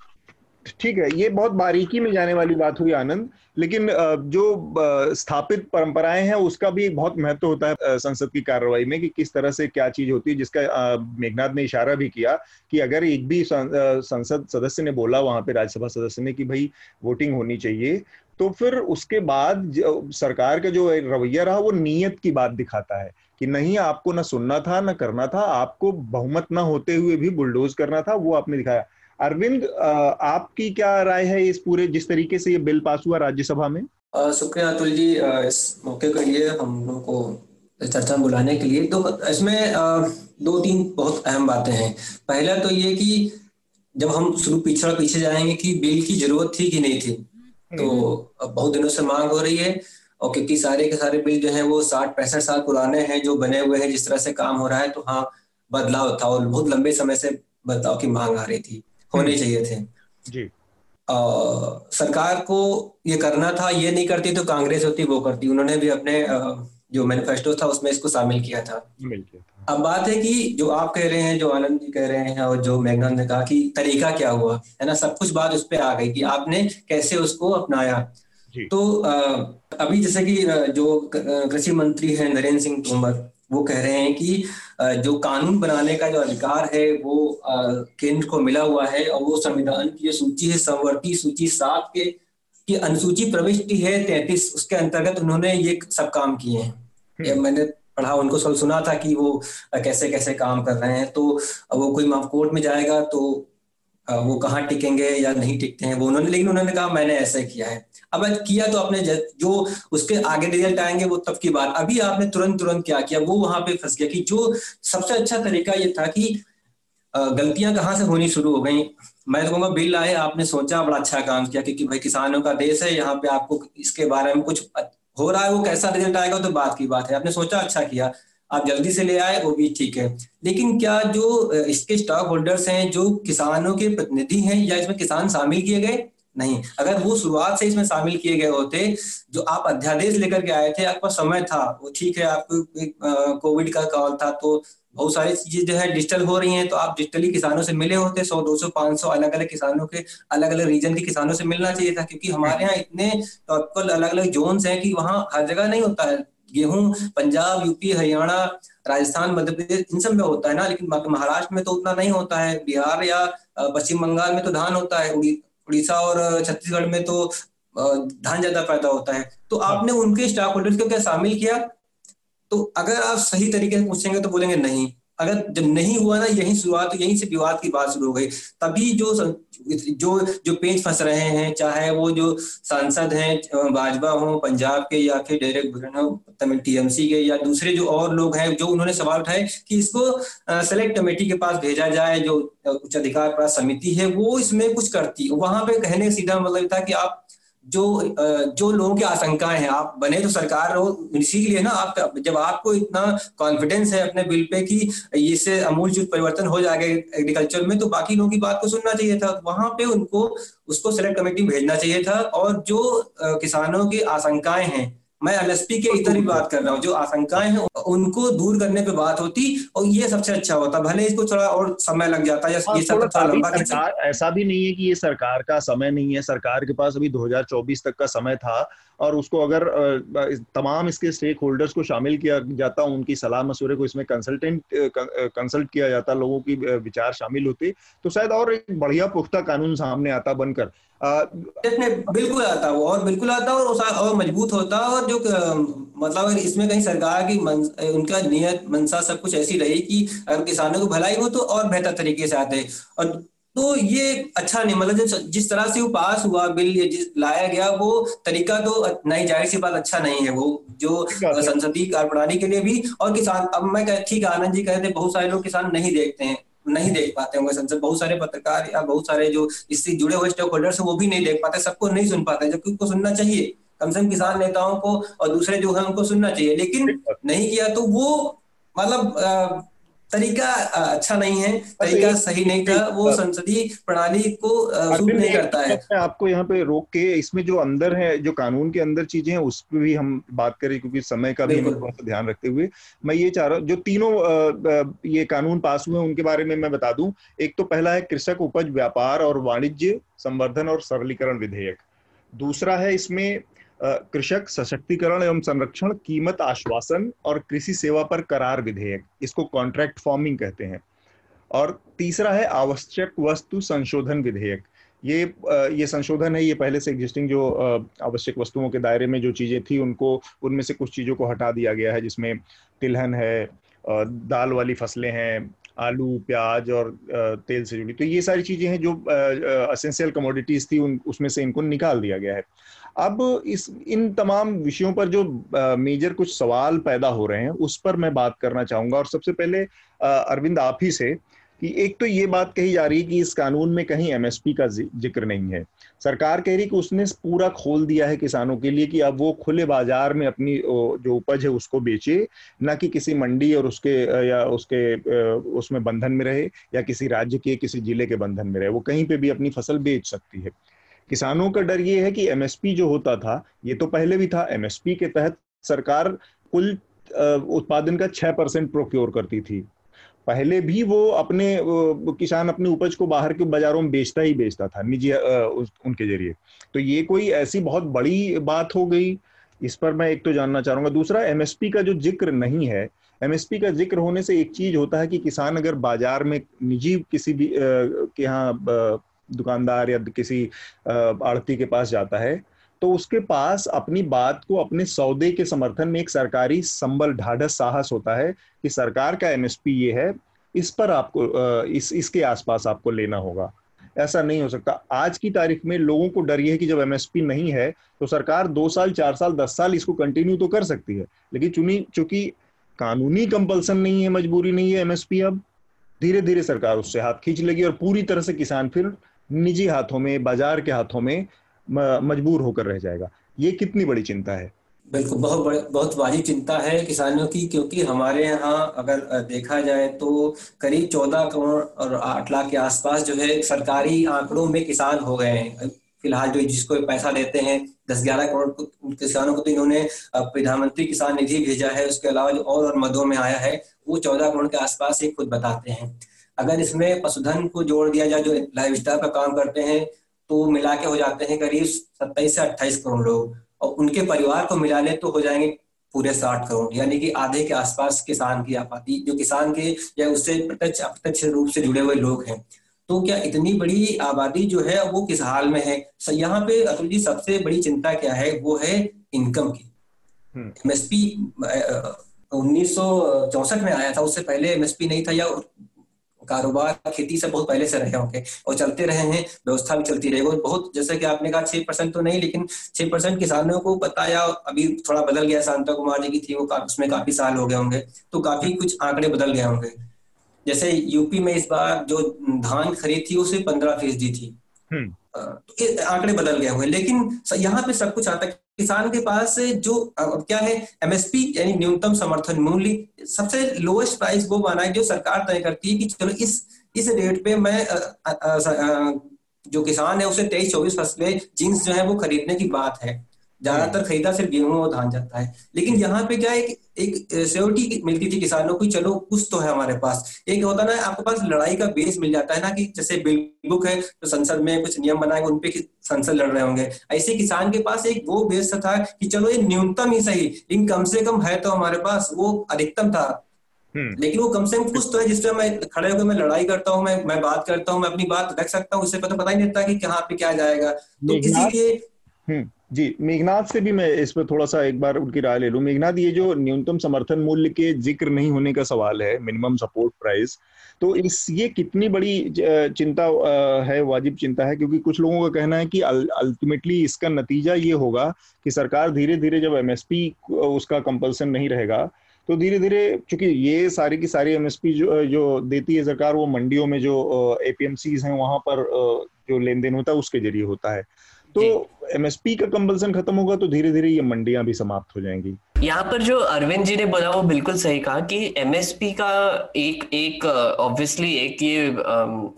ठीक है, ये बहुत बारीकी में जाने वाली बात हुई आनंद, लेकिन जो स्थापित परंपराएँ हैं, उसका भी बहुत महत्व होता है संसद की कार्रवाई में कि किस तरह से क्या चीज़ होती है, जिसका मेघनाथ ने इशारा भी किया कि अगर एक भी संसद सदस्य ने बोला वहाँ पे, राज्यसभा सदस्य ने कि भाई, वोटिंग होनी चाहिए तो फिर उसके बाद सरकार का जो रवैया रहा, वो नीयत की बात दिखाता है कि नहीं, आपको ना सुनना था, ना करना था, आपको बहुमत ना होते हुए भी बुलडोज करना था, वो आपने दिखाया। अरविंद आपकी क्या राय है इस पूरे जिस तरीके से ये बिल पास हुआ राज्यसभा में? शुक्रिया अतुल जी इस मौके के लिए हम लोग को चर्चा में बुलाने के लिए। तो इसमें दो तीन बहुत अहम बातें हैं। पहला तो ये कि जब हम शुरू पिछड़ा पीछे जाएँगे कि बिल की ज़रूरत थी कि नहीं थी तो अब बहुत दिनों से मांग हो रही है और क्योंकि सारे के सारे बिल जो है वो साठ पैंसठ साल पुराने हैं जो बने हुए हैं जिस तरह से काम हो रहा है तो हाँ बदलाव था और बहुत लंबे समय से बदलाव की मांग आ रही थी। होने हम्म। चाहिए थे। जी। आ, सरकार को ये करना था ये नहीं करती तो कांग्रेस होती वो करती। उन्होंने भी अपने आ, जो मैनिफेस्टो था उसमें इसको शामिल किया था। अब बात है कि जो आप कह रहे हैं जो आनंद जी कह रहे हैं और जो मेघनाथ ने कहा कि तरीका क्या हुआ है ना? सब कुछ बात उस पर आ गई कि आपने कैसे उसको अपनाया। तो आ, अभी जैसे कि जो कृषि मंत्री है नरेंद्र सिंह तोमर वो कह रहे हैं कि जो कानून बनाने का जो अधिकार है वो केंद्र को मिला हुआ है और वो संविधान की जो सूची है संवर्ती सूची सात के की अनुसूची प्रविष्टि है तैतीस उसके अंतर्गत उन्होंने ये सब काम किए हैं। हम्म। मैंने पढ़ा उनको सब सुना था कि वो कैसे कैसे काम कर रहे हैं। तो वो कोई कोर्ट में जाएगा तो वो कहाँ टिकेंगे या नहीं टिकते हैं वो उन्होंने लेकिन उन्होंने कहा मैंने ऐसे किया है। अब किया तो आपने जो उसके आगे रिज़ल्ट आएँगे वो तब की बात। अभी आपने तुरंत तुरंत क्या किया, वो वहाँ पे फंस गया कि जो सबसे अच्छा तरीका ये था कि गलतियाँ कहाँ से होनी शुरू हो गई? मैं तो कहूँगा बिल आए, आपने सोचा, बड़ा अच्छा काम किया क्योंकि भाई किसानों का देश है, यहाँ पे आपको इसके बारे में कुछ हो रहा है, वो कैसा रिज़ल्ट आएगा तो बात की बात है। आपने सोचा अच्छा किया। आप जल्दी से ले आए, वो भी ठीक है। लेकिन क्या जो इसके स्टॉक होल्डर्स हैं, जो किसानों के प्रतिनिधि हैं या इसमें किसान शामिल किए गए नहीं। अगर वो शुरुआत से इसमें शामिल किए गए होते, जो आप अध्यादेश लेकर के आए थे, आपका समय था, वो ठीक है, आपको कोविड का कॉल था तो बहुत सारी चीज़ें जो है डिजिटल हो रही हैं तो आप डिजिटली किसानों से मिले होते, सौ, दो सौ, पाँच सौ अलग अलग किसानों के अलग अलग रीजन के किसानों से मिलना चाहिए था, क्योंकि हमारे यहाँ इतने टॉपिकल अलग अलग जोन्स हैं कि वहाँ हर जगह नहीं होता है। गेहूँ, पंजाब, यूपी, हरियाणा, राजस्थान, मध्य प्रदेश, इन सब में होता है ना, लेकिन महाराष्ट्र में तो उतना नहीं होता है, बिहार या पश्चिम बंगाल में तो धान होता है उड़ीसा और छत्तीसगढ़ में तो धान ज़्यादा पैदा होता है। तो हाँ। आपने उनके स्टॉक होल्डर्स को क्या शामिल किया? तो अगर आप सही तरीके से पूछेंगे तो बोलेंगे नहीं। अगर जब नहीं हुआ ना, यही शुरुआत तो यहीं से विवाद की बात शुरू हो गई। तभी जो जो जो पेज फंस रहे हैं, चाहे वो जो सांसद हैं भाजपा हो, पंजाब के या फिर डायरेक्ट हो, तमिल टीएमसी के या दूसरे जो और लोग हैं, जो उन्होंने सवाल उठाए कि इसको सेलेक्ट कमेटी के पास भेजा जाए, जो उच्च अधिकार प्राप्त समिति है, वो इसमें कुछ करती वहाँ पे कहने सीधा मतलब था कि आप जो जो लोगों की आशंकाएँ हैं, आप बने तो सरकार हो इसी के लिए ना आप जब आपको इतना कॉन्फिडेंस है अपने बिल पे कि इससे अमूल चूत परिवर्तन हो जाएगा एग्रीकल्चर में तो बाकी लोगों की बात को सुनना चाहिए था। वहाँ पे उनको, उसको सेलेक्ट कमेटी भेजना चाहिए था और जो किसानों की आशंकाएँ हैं मैं एलएसपी के इधर ही बात कर रहा हूँ जो आशंकाएँ हैं उनको दूर करने पे बात होती और ये सबसे अच्छा होता। भले इसको थोड़ा और समय लग जाता है ये सब थोड़ा लंबा सरकार ऐसा भी नहीं है कि ये सरकार का समय नहीं है। सरकार के पास अभी 2024 तक का समय था। और उसको अगर तमाम इसके स्टेक होल्डर्स को शामिल किया जाता उनकी सलाह मशवरे को इसमें कंसल्टेंट कंसल्ट किया जाता लोगों की विचार शामिल होते तो शायद और एक बढ़िया पुख्ता कानून सामने आता बनकर। बिल्कुल आता वो और बिल्कुल आता और और मज़बूत होता और जो मतलब अगर इसमें कहीं सरकार की मन, उनका नियत मनसा सब कुछ ऐसी रही कि अगर किसानों को भलाई हो तो और बेहतर तरीके से आते। और तो ये अच्छा नहीं मतलब जिस तरह से वो पास हुआ बिल ये जिस लाया गया वो तरीका तो नहीं ज़ाहिर सी बात अच्छा नहीं है वो जो संसदीय कार्य प्रणाली के लिए भी और किसान अब मैं ठीक आनंद जी कहते बहुत सारे लोग किसान नहीं देखते हैं नहीं देख पाते होंगे संसद बहुत सारे पत्रकार या बहुत सारे जो इससे जुड़े हुए स्टेक होल्डर्स वो भी नहीं देख पाते सबको नहीं सुन पाते जबकि उनको सुनना चाहिए कम से कम किसान नेताओं को और दूसरे जो है उनको सुनना चाहिए लेकिन नहीं किया तो वो मतलब तरीका अच्छा नहीं है तरीका सही नहीं था वो संसदीय प्रणाली को सूट नहीं करता है। आपको यहाँ पे रोक के इसमें जो अंदर है जो कानून के अंदर चीज़ें हैं उस पर भी हम बात करें क्योंकि समय का भी ध्यान रखते हुए। मैं ये चाह रहा हूँ जो तीनों ये कानून पास हुए उनके बारे में मैं बता दूँ। एक तो पहला है कृषक उपज व्यापार और वाणिज्य संवर्धन और सरलीकरण विधेयक। दूसरा है इसमें कृषक सशक्तिकरण एवं संरक्षण, कीमत आश्वासन और कृषि सेवा पर करार विधेयक, इसको कॉन्ट्रैक्ट फॉर्मिंग कहते हैं। और तीसरा है आवश्यक वस्तु संशोधन विधेयक। ये ये संशोधन है, ये पहले से एग्जिस्टिंग जो आवश्यक वस्तुओं के दायरे में जो चीज़ें थी, उनको, उनमें से कुछ चीज़ों को हटा दिया गया है, जिसमें तिलहन है दाल वाली फ़सलें हैं, आलू, प्याज और तेल से जुड़ी। तो ये सारी चीज़ें हैं जो असेंशियल कमोडिटीज थी, उन, उसमें से इनको निकाल दिया गया है। अब इस, इन तमाम विषयों पर जो मेजर कुछ सवाल पैदा हो रहे हैं, उस पर मैं बात करना चाहूँगा। और सबसे पहले अरविंद, आप ही से कि एक तो ये बात कही जा रही है कि इस कानून में कहीं एमएसपी का ज़िक्र नहीं है। सरकार कह रही कि उसने पूरा खोल दिया है किसानों के लिए कि अब वो खुले बाज़ार में अपनी जो उपज है उसको बेचे, ना कि किसी मंडी और उसके या उसके उसमें बंधन में रहे, या किसी राज्य के, किसी ज़िले के बंधन में रहे। वो कहीं पे भी अपनी फ़सल बेच सकती है। किसानों का डर ये है कि एमएसपी जो होता था, ये तो पहले भी था। एमएसपी के तहत सरकार कुल उत्पादन का छह परसेंट प्रोक्योर करती थी। पहले भी वो अपने किसान अपनी उपज को बाहर के बाजारों में बेचता ही बेचता था, निजी उनके ज़रिए। तो ये कोई ऐसी बहुत बड़ी बात हो गई, इस पर मैं एक तो जानना चाहूँगा। दूसरा एमएसपी का जो ज़िक्र नहीं है एमएसपी का ज़िक्र होने से एक चीज़ होता है कि किसान अगर बाज़ार में निजी किसी भी के यहाँ दुकानदार या किसी आड़ती के पास जाता है तो उसके पास अपनी बात को अपने सौदे के समर्थन में एक सरकारी संबल ढाढ़स साहस होता है कि सरकार का एमएसपी ये है, इस पर आपको इस, इसके आसपास आपको लेना होगा। ऐसा नहीं हो सकता। आज की तारीख में लोगों को डर यह है कि जब एमएसपी नहीं है तो सरकार दो साल, चार साल, दस साल इसको कंटिन्यू तो कर सकती है। लेकिन चुनी, चूँकि कानूनी कंपल्सन नहीं है, मजबूरी नहीं है एमएसपी अब धीरे धीरे सरकार उससे हाथ खींच लेगी और पूरी तरह से किसान फिर निजी हाथों में, बाज़ार के हाथों में मजबूर होकर रह जाएगा। ये कितनी बड़ी चिंता है? बिल्कुल, बहुत बड़े, बहुत बड़ी चिंता है किसानों की, क्योंकि हमारे यहाँ अगर देखा जाए तो करीब चौदह करोड़ और आठ लाख के आसपास जो है सरकारी आंकड़ों में किसान हो गए हैं। फ़िलहाल जो जिसको पैसा देते हैं, दस ग्यारह करोड़ किसानों को तो इन्होंने प्रधानमंत्री किसान निधि भेजा है, उसके अलावा जो और और मदों में आया है, वो चौदह करोड़ के आसपास ही खुद बताते हैं। अगर इसमें पशुधन को जोड़ दिया जाए जो लाइफ स्टाइल का काम करते हैं तो मिला के हो जाते हैं करीब सत्ताईस से अट्ठाईस करोड़ लोग। और उनके परिवार को मिला ले तो हो जाएँगे पूरे साठ करोड़। यानी कि आधे के आसपास किसान की आबादी जो किसान के या उससे प्रत्यक्ष अप्रत्यक्ष रूप से जुड़े हुए लोग हैं। तो क्या इतनी बड़ी आबादी जो है वो किस हाल में है? यहाँ पे अतुल जी सबसे बड़ी चिंता क्या है? वो है इनकम की। MSP hmm. उन्नीस में आया था उससे पहले एमएसपी नहीं था या कारोबार खेती सब बहुत पहले से रहे होंगे और चलते रहे हैं, व्यवस्था भी चलती रहेगी बहुत, जैसे कि आपने कहा, छह परसेंट तो नहीं, लेकिन छह परसेंट किसानों को बताया, अभी थोड़ा बदल गया, शांता कुमार जी की थी, वो उसमें काफ़ी साल हो गए होंगे तो काफ़ी कुछ आंकड़े बदल गए होंगे जैसे यूपी में इस बार जो धान खरीद थी, उसे पंद्रह फ़ीसदी थी। तो आंकड़े बदल गए हुए लेकिन यहाँ पे सब कुछ आता है। किसान के पास जो क्या है एमएसपी यानी न्यूनतम समर्थन मूल्य सबसे लोएस्ट प्राइस वो माना है जो सरकार तय करती है कि चलो इस इस रेट पे मैं आ, आ, आ, जो किसान है उसे तेईस चौबीस फ़सलें जींस जो है वो खरीदने की बात है। ज़्यादातर खरीदा सिर्फ़ गेहूँ और धान जाता है। लेकिन यहाँ पे क्या एक एक सिक्योरिटी मिलती थी किसानों को चलो कुछ तो है हमारे पास। एक होता ना आपके पास लड़ाई का बेस मिल जाता है ना कि जैसे बिल बुक है तो संसद में कुछ नियम बनाए उनपे संसद लड़ रहे होंगे। ऐसे किसान के पास एक वो बेस था कि चलो ये न्यूनतम ही सही लेकिन कम से कम है तो हमारे पास वो अधिकतम था। हम्म। लेकिन वो कम से कम कुछ तो है जिसपे मैं खड़े होकर मैं लड़ाई करता हूँ मैं मैं बात करता हूँ मैं अपनी बात रख सकता हूँ उससे पता पता ही नहीं रहता कि कहाँ पे क्या जाएगा। तो इसीलिए। जी, मेघनाथ से भी मैं इस पर थोड़ा सा एक बार उनकी राय ले लूँ। मेघनाथ, ये जो न्यूनतम समर्थन मूल्य के ज़िक्र नहीं होने का सवाल है मिनिमम सपोर्ट प्राइस तो इस, ये कितनी बड़ी चिंता है, वाजिब चिंता है? क्योंकि कुछ लोगों का कहना है कि अल्टीमेटली इसका नतीजा ये होगा कि सरकार धीरे धीरे जब एमएसपी उसका कंपल्सन नहीं रहेगा तो धीरे धीरे चूँकि ये सारी की सारी एमएसपी जो जो देती है सरकार, वो मंडियों में जो एपीएमसी हैं, वहाँ पर जो लेन देन होता है, उसके ज़रिए होता है। तो एमएसपी का कंपल्सन खत्म होगा तो धीरे धीरे ये मंडियाँ भी समाप्त हो जाएँगी। यहाँ पर जो अरविंद जी ने बोला वो बिल्कुल सही कहा कि एमएसपी का एक एक ऑब्वियसली एक ये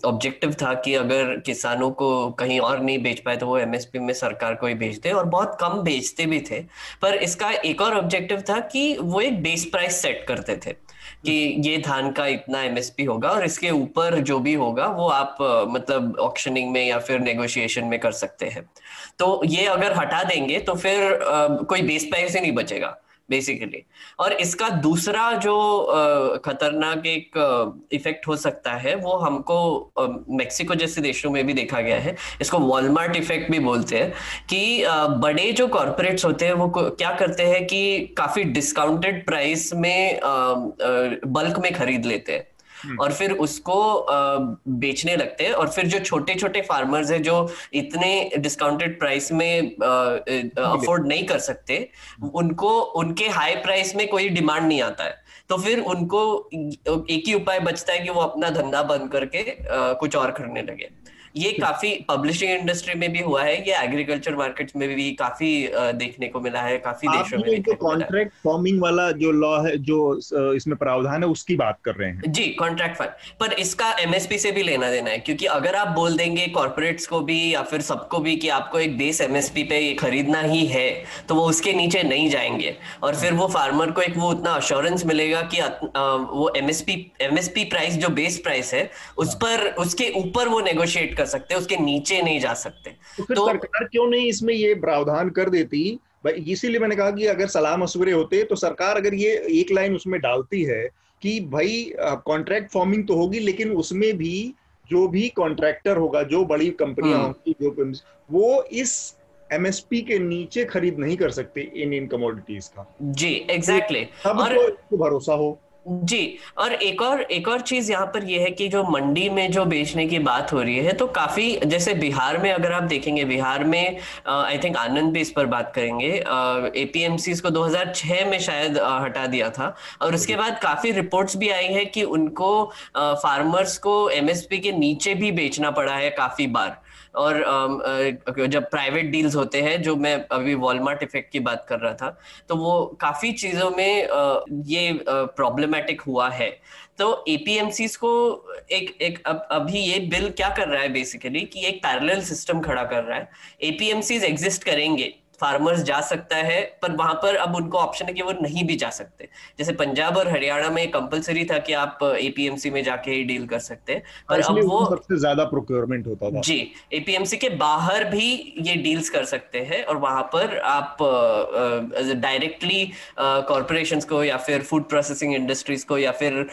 ऑब्जेक्टिव था कि अगर किसानों को कहीं और नहीं बेच पाए तो वो एमएसपी में सरकार को ही बेच दे और बहुत कम बेचते भी थे। पर इसका एक और ऑब्जेक्टिव था कि वो एक बेस प्राइस सेट करते थे। कि ये धान का इतना एमएसपी होगा और इसके ऊपर जो भी होगा, वो आप मतलब ऑक्शनिंग में या फिर नेगोशिएशन में कर सकते हैं। तो ये अगर हटा देंगे तो फिर कोई बेस प्राइस ही नहीं बचेगा। बेसिकली और इसका दूसरा जो खतरनाक एक इफ़ेक्ट हो सकता है, वो हमको मेक्सिको जैसे देशों में भी देखा गया है इसको वॉलमार्ट इफ़ेक्ट भी बोलते हैं कि बड़े जो कॉरपोरेट्स होते हैं, वो क्या करते हैं कि काफ़ी डिस्काउंटेड प्राइस में बल्क में खरीद लेते हैं। और फिर उसको बेचने लगते हैं और फिर जो छोटे छोटे फार्मर्स हैं जो इतने डिस्काउंटेड प्राइस में अफोर्ड नहीं कर सकते उनको उनके हाई प्राइस में कोई डिमांड नहीं आता है। तो फिर उनको एक ही उपाय बचता है कि वो अपना धंधा बंद करके कुछ और करने लगे। ये काफ़ी पब्लिशिंग इंडस्ट्री में भी हुआ है ये एग्रीकल्चर मार्केट में भी काफ़ी देखने को मिला है काफ़ी देशों में देखने कॉन्ट्रैक्ट फॉर्मिंग वाला जो लॉ है जो इसमें प्रावधान है उसकी बात कर रहे हैं। जी कॉन्ट्रैक्ट फंड पर इसका एमएसपी से भी लेना देना है क्योंकि अगर आप बोल देंगे कॉर्पोरेट्स को भी या फिर सबको भी कि आपको एक बेस एमएसपी पे ये खरीदना ही है तो वो उसके नीचे नहीं जाएँगे। और फिर वो फार्मर को एक वो उतना अश्योरेंस मिलेगा कि वो एमएसपी एमएसपी प्राइस जो बेस प्राइस है उस पर उसके ऊपर वो नेगोशिएट कर सकते उसके नीचे नहीं जा सकते तो, तो सरकार क्यों नहीं इसमें ये प्रावधान कर देती भाई इसीलिए मैंने कहा कि अगर सलाह मशवरे होते तो सरकार अगर ये एक लाइन उसमें डालती है कि भाई कॉन्ट्रैक्ट फॉर्मिंग तो होगी लेकिन उसमें भी जो भी कॉन्ट्रैक्टर होगा जो बड़ी कंपनियाँ हम्म। होंगी जो वो इस एमएसपी के नीचे खरीद नहीं कर सकते इन इन कमोडिटीज का जी एग्जैक्टली exactly. अब और... तो भरोसा हो जी और एक और एक और चीज़ यहाँ पर यह है कि जो मंडी में जो बेचने की बात हो रही है तो काफ़ी जैसे बिहार में अगर आप देखेंगे बिहार में आई थिंक आनंद भी इस पर बात करेंगे एपीएमसी को 2006 में शायद uh, हटा दिया था और उसके बाद काफ़ी रिपोर्ट्स भी आई है कि उनको फार्मर्स को एमएसपी के नीचे भी बेचना पड़ा है काफ़ी बार। और जब प्राइवेट डील्स होते हैं, जो मैं अभी वॉलमार्ट इफ़ेक्ट की बात कर रहा था तो वो काफ़ी चीज़ों में ये प्रॉब्लमेटिक हुआ है। तो एपीएमसी को एक एक, अब, अभी ये बिल क्या कर रहा है बेसिकली कि एक पैरेलल सिस्टम खड़ा कर रहा है। एपीएमसी एग्जिस्ट करेंगे। फार्मर्स जा सकता है पर वहाँ पर अब उनको ऑप्शन है कि वो नहीं भी जा सकते। जैसे पंजाब और हरियाणा में कंपलसरी था कि आप एपीएमसी में जाके ही डील कर सकते हैं पर अब वो सबसे ज़्यादा प्रोक्योरमेंट होता था। जी एपीएमसी के बाहर भी ये डील्स कर सकते हैं और वहाँ पर आप डायरेक्टली कॉरपोरेशन को या फिर फ़ूड प्रोसेसिंग इंडस्ट्रीज़ को या फिर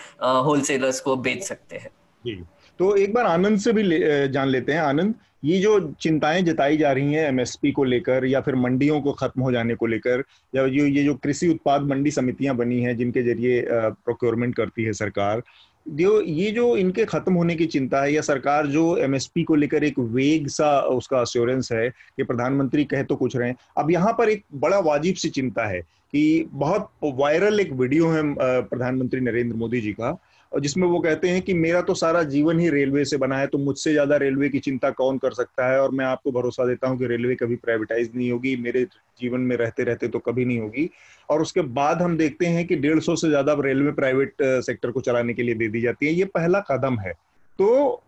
होलसेलर्स को बेच सकते हैं। जी तो एक बार आनंद से भी ले, जान लेते हैं। आनंद ये जो चिंताएँ जताई जा रही हैं एमएसपी को लेकर या फिर मंडियों को खत्म हो जाने को लेकर, या जो, ये जो कृषि उत्पाद मंडी समितियाँ बनी हैं जिनके ज़रिए प्रोक्योरमेंट करती है सरकार, जो, ये जो इनके खत्म होने की चिंता है, या सरकार जो एमएसपी को लेकर एक वेग सा उसका अश्योरेंस है कि प्रधानमंत्री कह तो कुछ रहे हैं अब यहाँ पर एक बड़ा वाजिब सी चिंता है कि बहुत वायरल एक वीडियो है प्रधानमंत्री नरेंद्र मोदी जी का जिसमें वो कहते हैं कि मेरा तो सारा जीवन ही रेलवे से बना है तो मुझसे ज़्यादा रेलवे की चिंता कौन कर सकता है? और मैं आपको भरोसा देता हूँ कि रेलवे कभी प्राइवेटाइज नहीं होगी, मेरे जीवन में रहते रहते तो कभी नहीं होगी। और उसके बाद हम देखते हैं कि डेढ़ सौ से ज़्यादा रेलवे प्राइवेट सेक्टर को चलाने के लिए दे दी जाती है। ये पहला कदम है। तो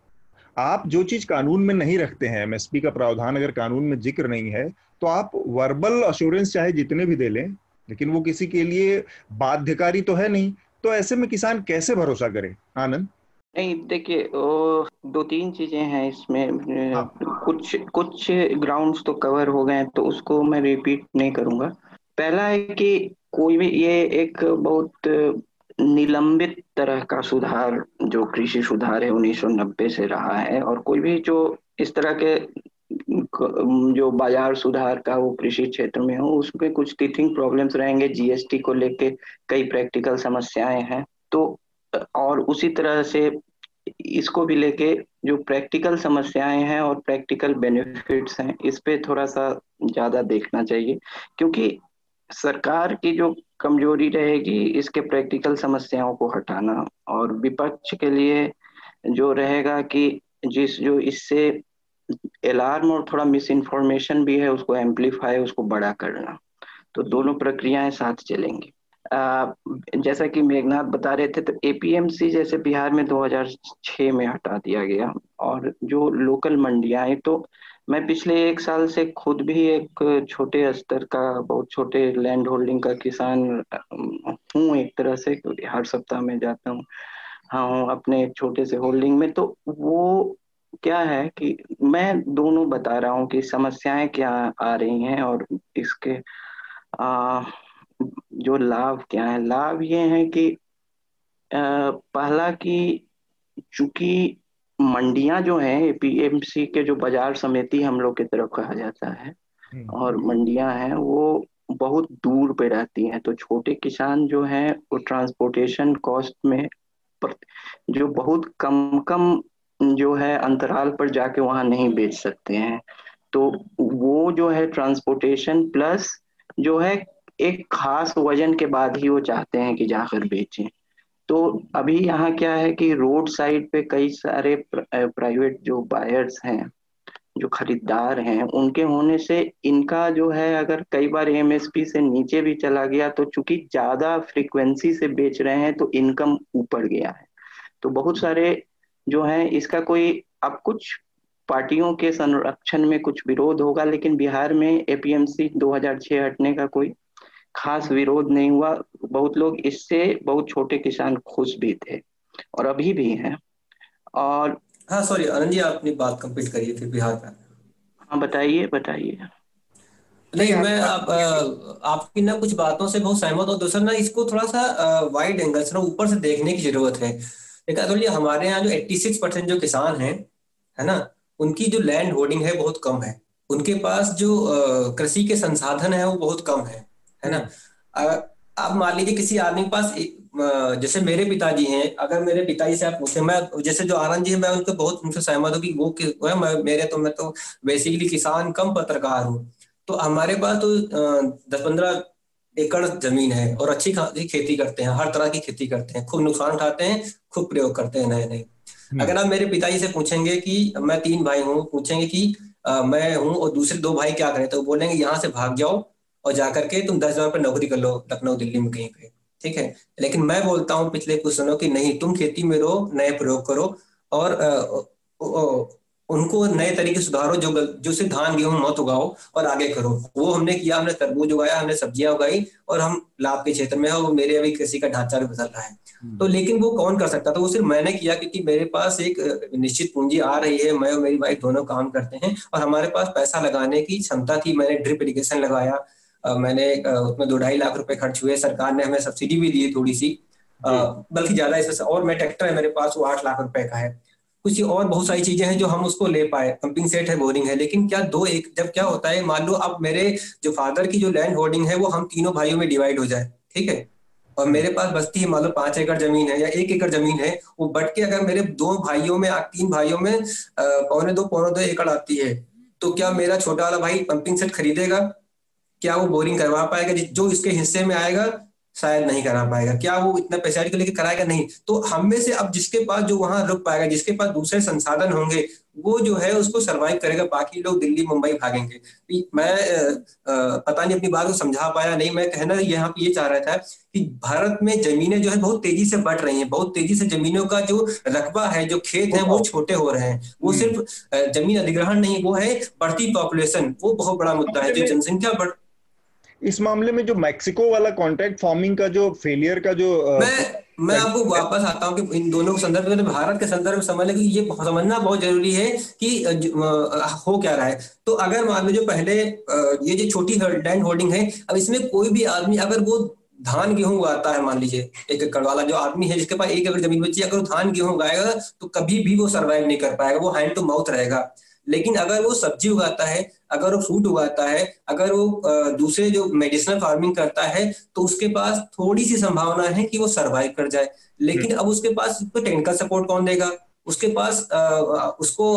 आप जो चीज़ कानून में नहीं रखते हैं एमएसपी का प्रावधान अगर कानून में ज़िक्र नहीं है तो आप वर्बल अश्योरेंस चाहे जितने भी दे लें, लेकिन वो किसी के लिए बाध्यकारी तो है नहीं। तो ऐसे में किसान कैसे भरोसा करे? आनंद? नहीं देखिए दो तीन चीज़ें हैं इसमें। हाँ। कुछ कुछ ग्राउंड्स तो कवर हो गए तो उसको मैं रिपीट नहीं करूँगा। पहला है कि कोई भी ये एक बहुत निलंबित तरह का सुधार जो कृषि सुधार है 1990 से रहा है और कोई भी जो इस तरह के जो बाज़ार सुधार का वो कृषि क्षेत्र में हो उसमें कुछ टीथिंग प्रॉब्लम्स रहेंगे जीएसटी को लेके कई प्रैक्टिकल समस्याएँ हैं। तो और उसी तरह से इसको भी लेके जो प्रैक्टिकल समस्याएँ हैं और प्रैक्टिकल बेनिफिट्स हैं, इस पे थोड़ा सा ज़्यादा देखना चाहिए। क्योंकि सरकार की जो कमज़ोरी रहेगी, इसके प्रैक्टिकल समस्याओं को हटाना और विपक्ष के लिए जो रहेगा कि जिस, जो इससे अलार्म और थोड़ा मिस इन्फॉर्मेशन भी है उसको एम्पलीफाई उसको बड़ा करना। तो दोनों प्रक्रियाएँ साथ चलेंगी। जैसा कि मेघनाथ बता रहे थे तो एपीएमसी जैसे बिहार में 2006 में हटा दिया गया और जो लोकल मंडियाँ तो मैं पिछले एक साल से खुद भी एक छोटे स्तर का बहुत छोटे लैंड होल्डिंग का किसान हूँ एक तरह से हर सप्ताह में जाता हूँ। हाँ अपने एक छोटे से होल्डिंग में तो वो क्या है कि मैं दोनों बता रहा हूँ कि समस्याएँ क्या आ रही हैं और इसके आ, जो लाभ क्या है लाभ ये है कि आ, पहला कि चूँकि मंडियाँ जो हैं एपीएमसी के जो बाज़ार समिति हम लोग की तरफ़ कहा जाता है हम्म। और मंडियाँ हैं वो बहुत दूर पे रहती हैं तो छोटे किसान जो हैं वो ट्रांसपोर्टेशन कॉस्ट में जो बहुत कम कम जो है अंतराल पर जाके वहाँ नहीं बेच सकते हैं। तो वो जो है ट्रांसपोर्टेशन प्लस जो है एक खास वज़न के बाद ही वो चाहते हैं कि जाकर बेचें। तो अभी यहाँ क्या है कि रोड साइड पे कई सारे प्राइवेट जो बायर्स हैं, जो खरीदार हैं, उनके होने से इनका जो है अगर कई बार एमएसपी से नीचे भी चला गया तो चूँकि ज़्यादा फ्रीक्वेंसी से बेच रहे हैं तो इनकम ऊपर गया है। तो बहुत सारे जो है इसका कोई अब कुछ पार्टियों के संरक्षण में कुछ विरोध होगा लेकिन बिहार में एपीएमसी 2006 हटने का कोई खास विरोध नहीं हुआ। बहुत लोग इससे बहुत छोटे किसान खुश भी थे और अभी भी हैं। और हाँ सॉरी आनंद जी आप अपनी बात कंप्लीट करिए फिर बिहार का। हाँ बताइए बताइए। नहीं मैं आप आपकी ना कुछ बातों से बहुत सहमत हूँ। दूसरा ना इसको थोड़ा सा वाइड एंगल से ना ऊपर से देखने की ज़रूरत है। देखा तो हमारे यहाँ जो 86 परसेंट जो किसान हैं, है ना, उनकी जो लैंड होल्डिंग है बहुत कम है। उनके पास जो कृषि के संसाधन है वो बहुत कम है है ना। आप मान लीजिए किसी आदमी के पास जैसे मेरे पिताजी हैं, अगर मेरे पिताजी से आप पूछे, मैं, जैसे जो आनंद जी है, मैं उनको बहुत, उनसे सहमत हूँ कि वो है, मैं, मेरे तो मैं तो बेसिकली किसान कम पत्रकार हूँ। तो हमारे पास तो दस पंद्रह एकड़ ज़मीन है और अच्छी खासी खेती करते हैं हर तरह की खेती करते हैं खूब नुकसान उठाते हैं खूब प्रयोग करते हैं नए नए हम्म। अगर आप मेरे पिताजी से पूछेंगे कि मैं तीन भाई हूँ पूछेंगे कि आ, मैं हूँ और दूसरे दो भाई क्या करें तो बोलेंगे यहाँ से भाग जाओ और जाकर के तुम दस हज़ार पर नौकरी कर लो लखनऊ दिल्ली में कहीं पे। ठीक है? लेकिन मैं बोलता हूँ पिछले कुछ दिनों की नहीं तुम खेती में रहो नए प्रयोग करो और उनको नए तरीके सुधारो जो जो सिर्फ़ धान गेहूँ मत उगाओ और आगे करो। वो हमने किया हमने तरबूज उगाया हमने सब्ज़ियाँ उगाई और हम लाभ के क्षेत्र में है और मेरे अभी कृषि का ढांचा भी बदल रहा है। हम्म। तो लेकिन वो कौन कर सकता? था वो सिर्फ़ मैंने किया क्योंकि मेरे पास एक निश्चित पूंजी आ रही है। मैं और मेरी वाइफ दोनों काम करते हैं और हमारे पास पैसा लगाने की क्षमता थी। मैंने ड्रिप इरिगेशन लगाया मैंने उसमें दो ढाई लाख रुपए खर्च हुए। सरकार ने हमें सब्सिडी भी दी थोड़ी सी। बल्कि ज़्यादा इसमें और मैं ट्रैक्टर है मेरे पास वो आठ लाख रुपए का है। कुछ और बहुत सारी चीज़ें हैं जो हम उसको ले पाए। पंपिंग सेट है बोरिंग है, लेकिन क्या दो एक, जब क्या होता है, मान लो अब मेरे जो फादर की जो लैंड होल्डिंग है, वो हम तीनों भाइयों में डिवाइड हो जाए, ठीक है? और मेरे पास बस्ती है, मान लो पाँच एकड़ ज़मीन है या एक एकड़ ज़मीन है, वो बट के अगर मेरे दो भाइयों में तीन भाइयों में पौने दो पौने दो एकड़ आती है तो क्या मेरा छोटा वाला भाई पंपिंग सेट खरीदेगा? क्या वो बोरिंग करवा पाएगा? जो इसके हिस्से में आएगा शायद नहीं करा पाएगा। क्या वो इतना पैसा को लेकर कराएगा? नहीं। तो हम में से अब जिसके पास जो वहाँ रुक पाएगा जिसके पास दूसरे संसाधन होंगे वो जो है उसको सरवाइव करेगा। बाकी लोग दिल्ली मुंबई भागेंगे। मैं पता नहीं अपनी बात को समझा पाया नहीं। मैं कहना यहाँ पे ये चाह रहा था कि भारत में जमीनें जो है बहुत तेज़ी से बढ़ रही हैं। बहुत तेज़ी से जमीनों का जो रकबा है जो खेत है वो छोटे हो रहे हैं। वो हम्म। सिर्फ़ ज़मीन अधिग्रहण नहीं वो है बढ़ती पॉपुलेशन वो बहुत बड़ा मुद्दा है। जो जनसंख्या बढ़ इस मामले में जो मैक्सिको वाला कॉन्ट्रैक्ट फ़ार्मिंग का जो फेलियर का जो मैं मैं आपको वापस आता हूँ कि इन दोनों के संदर्भ में, भारत के संदर्भ में समझ कि ये समझना बहुत ज़रूरी है कि हो क्या रहा है। तो अगर मान लीजिए पहले ये जो छोटी लैंड होल्डिंग है, अब इसमें कोई भी आदमी, अगर वो धान, गेहूँ उगाता है, मान लीजिए, एक एकड़ वाला जो आदमी है, जिसके पास एक एकड़ ज़मीन बची अगर वो धान, गेहूँ उगाएगा तो कभी भी वो सर्वाइव नहीं कर पाएगा, वो हैंड टू माउथ रहेगा। लेकिन अगर वो सब्ज़ी उगाता है अगर वो फ्रूट उगाता है अगर वो दूसरे जो मेडिसिनल फ़ार्मिंग करता है तो उसके पास थोड़ी सी संभावना है कि वो सरवाइव कर जाए लेकिन हम्म। अब उसके पास टेक्निकल सपोर्ट कौन देगा उसके पास उसको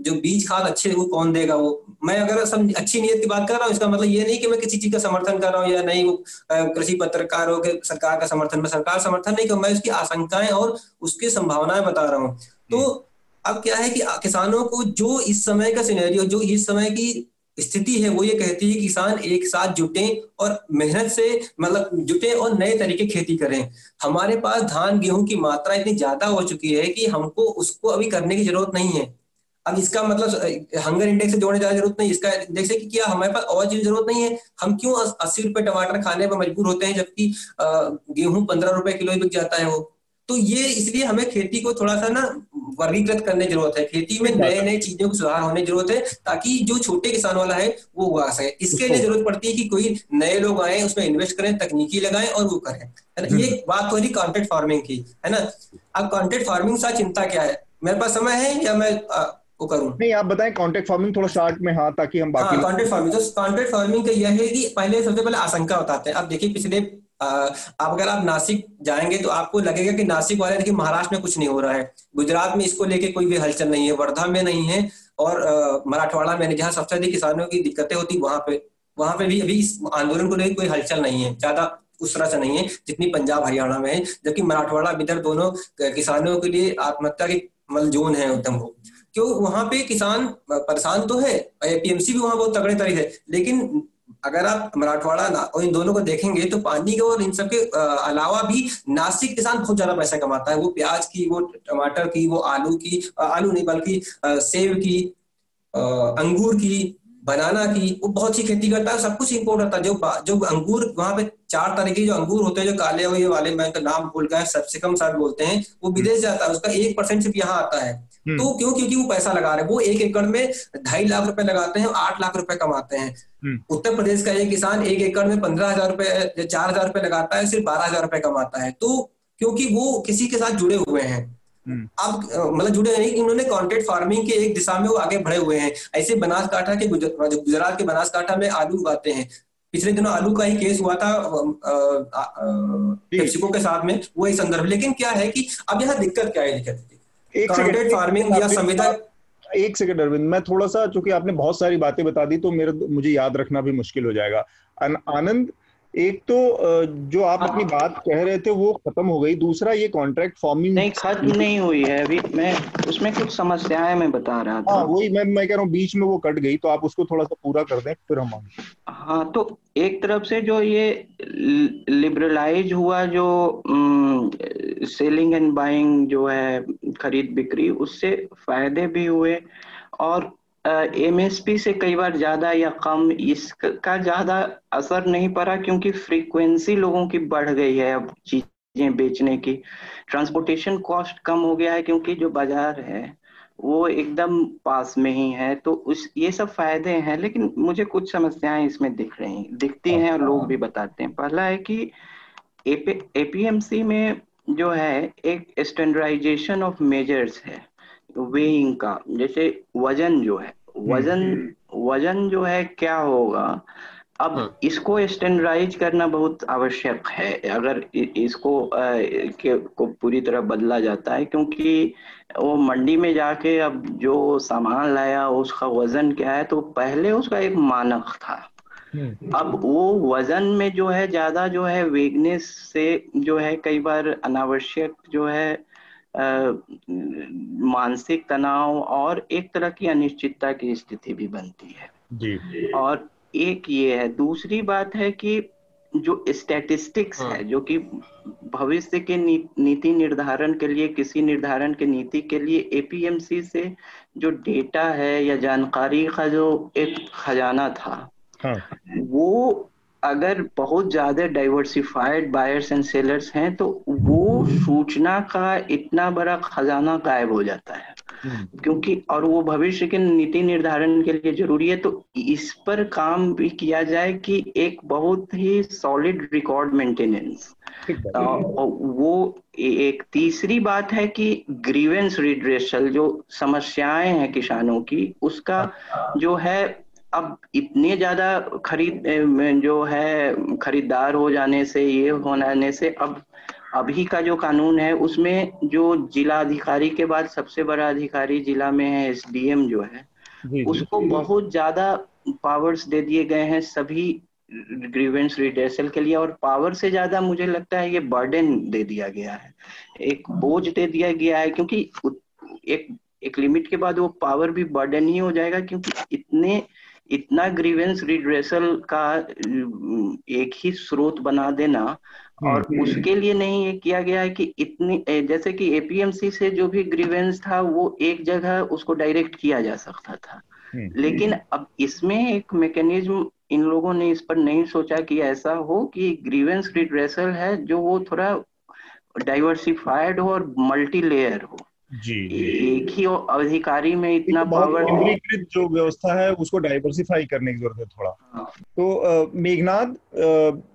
जो बीज खाद अच्छे वो कौन देगा वो मैं अगर सब अच्छी नीयत की बात कर रहा हूँ इसका मतलब ये नहीं कि मैं किसी चीज़ का समर्थन कर रहा हूँ या नहीं वो कृषि पत्रकारों के सरकार का समर्थन मैं सरकार समर्थन नहीं कर मैं उसकी आशंकाएँ और उसकी संभावनाएँ बता रहा हूँ तो हम्म। अब क्या है कि किसानों को जो इस समय का सिनेरियो जो इस समय की स्थिति है, वो ये कहती है कि किसान एक साथ जुटे और मेहनत से मतलब जुटे और नए तरीके खेती करें। हमारे पास धान, गेहूँ की मात्रा इतनी ज़्यादा हो चुकी है कि हमको उसको अभी करने की ज़रूरत नहीं है। अब इसका मतलब हंगर इंडेक्स से जोड़ने जाने ज़रूरत नहीं, इसका इंडेक्स है कि क्या हमारे पास और चीज़ ज़रूरत नहीं है। हम क्यों अस्सी रुपए टमाटर खाने पर मजबूर होते हैं जबकि गेहूँ पंद्रह रुपए किलो ही बिक जाता है वो? तो ये इसलिए हमें खेती को थोड़ा सा ना वर्गीकृत करने की ज़रूरत है। खेती में नए नए चीज़ों को सुधार होने की ज़रूरत है ताकि जो छोटे किसान वाला है वो उगा सके। इसके लिए ज़रूरत पड़ती है कि कोई नए लोग आए उसमें इन्वेस्ट करें तकनीकी लगाएँ और वो करें। है ना? ये हम्म। बात हो रही कॉन्टेक्ट फ़ार्मिंग की है ना? अब कॉन्टेक्ट फ़ार्मिंग सा चिंता क्या है? मेरे पास समय है या मैं वो करूँ? नहीं आप बताएँ कॉन्टेक्ट फ़ार्मिंग थोड़ा शार्ट में हाँ ताकि हम बाकी हाँ, कॉन्टेक्ट फ़ार्मिंग तो कॉन्टेक्ट फ़ार्मिंग का यह है कि पहले सबसे पहले आशंका बताते हैं। अब देखिए पिछले आप अगर आप नासिक जाएँगे तो आपको लगेगा कि नासिक वाले देखिए महाराष्ट्र में कुछ नहीं हो रहा है। गुजरात में इसको लेके कोई भी हलचल नहीं है, वर्धा में नहीं है और मराठवाड़ा में जहाँ सबसे अधिक किसानों की दिक्कतें होती वहाँ पे वहाँ पे भी अभी इस आंदोलन को लेकर कोई हलचल नहीं है। ज़्यादा उस तरह से नहीं है जितनी पंजाब, हरियाणा में है। जबकि मराठवाड़ा इधर दोनों किसानों के लिए आत्महत्या के मल जोन है एकदम वो क्यों? वहाँ पे किसान परेशान तो है, एपीएमसी भी वहाँ बहुत तगड़े तरीके है लेकिन अगर आप मराठवाड़ा ना और इन दोनों को देखेंगे तो पानी के और इन सबके अलावा भी नासिक किसान बहुत ज़्यादा पैसा कमाता है। वो प्याज की, वो टमाटर की, वो आलू की आलू नहीं बल्कि सेब की अंगूर की बनाना की वो बहुत सी खेती करता है सब कुछ इम्पोर्ट होता है जो जो अंगूर वहाँ पे चार तरह के जो अंगूर होते हैं जो काले हुए वाले मैं तो नाम भूल गया सबसे कम साथ बोलते हैं वो विदेश जाता है उसका एक परसेंट सिर्फ़ यहाँ आता है हम्म। तो क्यों क्योंकि वो पैसा लगा रहे हैं वो एक एकड़ में ढाई लाख रुपए लगाते हैं आठ लाख रुपए कमाते हैं हम्म। उत्तर प्रदेश का एक किसान एक एकड़ में पंद्रह हज़ार रुपए चार हज़ार रुपए लगाता है सिर्फ़ बारह हज़ार रुपए कमाता है तो क्योंकि वो किसी के साथ जुड़े हुए हैं हम्म। अब मतलब जुड़े नहीं कि उन्होंने कॉन्टेक्ट फ़ार्मिंग के एक दिशा में वो आगे बढ़े हुए हैं। ऐसे बनासकाठा के गुजरात के बनासकाठा में आलू उगाते हैं। पिछले दिनों आलू का ही केस हुआ था पेप्सिको के साथ में वो एक संदर्भ। लेकिन क्या है कि अब यहाँ दिक्कत क्या है दिक्कत सेकंड फ़ार्मिंग या संविदा एक सेकंड अरविंद। मैं थोड़ा सा चूँकि आपने बहुत सारी बातें बता दी तो मेरे मुझे याद रखना भी मुश्किल हो जाएगा। आनंद एक तो जो आप अपनी बात कह रहे थे वो खत्म हो गई। दूसरा ये कॉन्ट्रैक्ट फॉर्मिंग नहीं खत्म नहीं। हुई है। अभी मैं उसमें कुछ समस्याएँ मैं बता रहा था। हाँ वही मैं मैं कह रहा हूँ बीच में वो कट गई तो आप उसको थोड़ा सा पूरा कर दें फिर हम हाँ तो एक तरफ़ से जो ये लिबरलाइज हुआ जो सेलिंग एंड बाइंग जो है खरीद बिक्री उससे फ़ायदे भी हुए और एमएसपी से कई बार ज़्यादा या कम इसका ज़्यादा असर नहीं पड़ा क्योंकि फ्रीक्वेंसी लोगों की बढ़ गई है अब चीज़ें बेचने की। ट्रांसपोर्टेशन कॉस्ट कम हो गया है क्योंकि जो बाज़ार है वो एकदम पास में ही है तो उस ये सब फ़ायदे हैं लेकिन मुझे कुछ समस्याएँ इसमें दिख रही दिखती हैं और लोग भी बताते हैं। पहला है कि एपीएमसी में जो है एक स्टैंडर्डाइजेशन ऑफ़ मेजर्स है। वेइंग का जैसे वज़न जो है वज़न वज़न जो है क्या होगा अब हाँ। इसको स्टैंडर्डाइज करना बहुत आवश्यक है अगर इसको आ, के को पूरी तरह बदला जाता है क्योंकि वो मंडी में जाके अब जो सामान लाया उसका वज़न क्या है तो पहले उसका एक मानक था हम्म। अब वो वज़न में जो है ज़्यादा जो है वेगनेस से जो है कई बार अनावश्यक जो है मानसिक तनाव और एक तरह की अनिश्चितता की स्थिति भी बनती है जी और एक ये है दूसरी बात है कि जो स्टैटिस्टिक्स हाँ. है जो कि भविष्य के नी, नीति निर्धारण के लिए किसी निर्धारण के नीति के लिए एपीएमसी से जो डेटा है या जानकारी का जो एक खजाना था हाँ. वो अगर बहुत ज़्यादा डाइवर्सिफाइड बायर्स एंड सेलर्स हैं तो वो सूचना का इतना बड़ा खजाना गायब हो जाता है। हम्म। क्योंकि और वो भविष्य के नीति निर्धारण के लिए ज़रूरी है तो इस पर काम भी किया जाए कि एक बहुत ही सॉलिड रिकॉर्ड मेंटेनेंस वो एक तीसरी बात है कि ग्रीवेंस रिड्रेसल जो समस्याएँ हैं किसानों की उसका जो है अब इतने ज़्यादा खरीद जो है खरीदार हो जाने से ये होने से अब अभी का जो कानून है उसमें जो जिला अधिकारी के बाद सबसे बड़ा अधिकारी जिला में है एसडीएम जो है जी, उसको जी, बहुत ज़्यादा पावर्स दे दिए गए हैं सभी ग्रीवेंस रिडेसल के लिए और पावर से ज़्यादा मुझे लगता है ये बर्डन दे दिया गया है। एक बोझ दे दिया गया है क्योंकि एक एक लिमिट के बाद वो पावर भी बर्डन ही हो जाएगा क्योंकि इतने इतना ग्रीवेंस रिड्रेसल का एक ही स्रोत बना देना और हम्म। उसके लिए नहीं ये किया गया है कि इतनी जैसे कि एपीएमसी से जो भी ग्रीवेंस था वो एक जगह उसको डायरेक्ट किया जा सकता था हम्म। लेकिन अब इसमें एक मैकेनिज्म इन लोगों ने इस पर नहीं सोचा कि ऐसा हो कि ग्रीवेंस रिड्रेसल है जो वो थोड़ा डाइवर्सिफाइड हो और मल्टी लेयर हो जी एक ही अधिकारी में इतना पावर केंद्रीकृत जो व्यवस्था है उसको डाइवर्सिफाई करने की ज़रूरत है थोड़ा। हाँ। तो मेघनाथ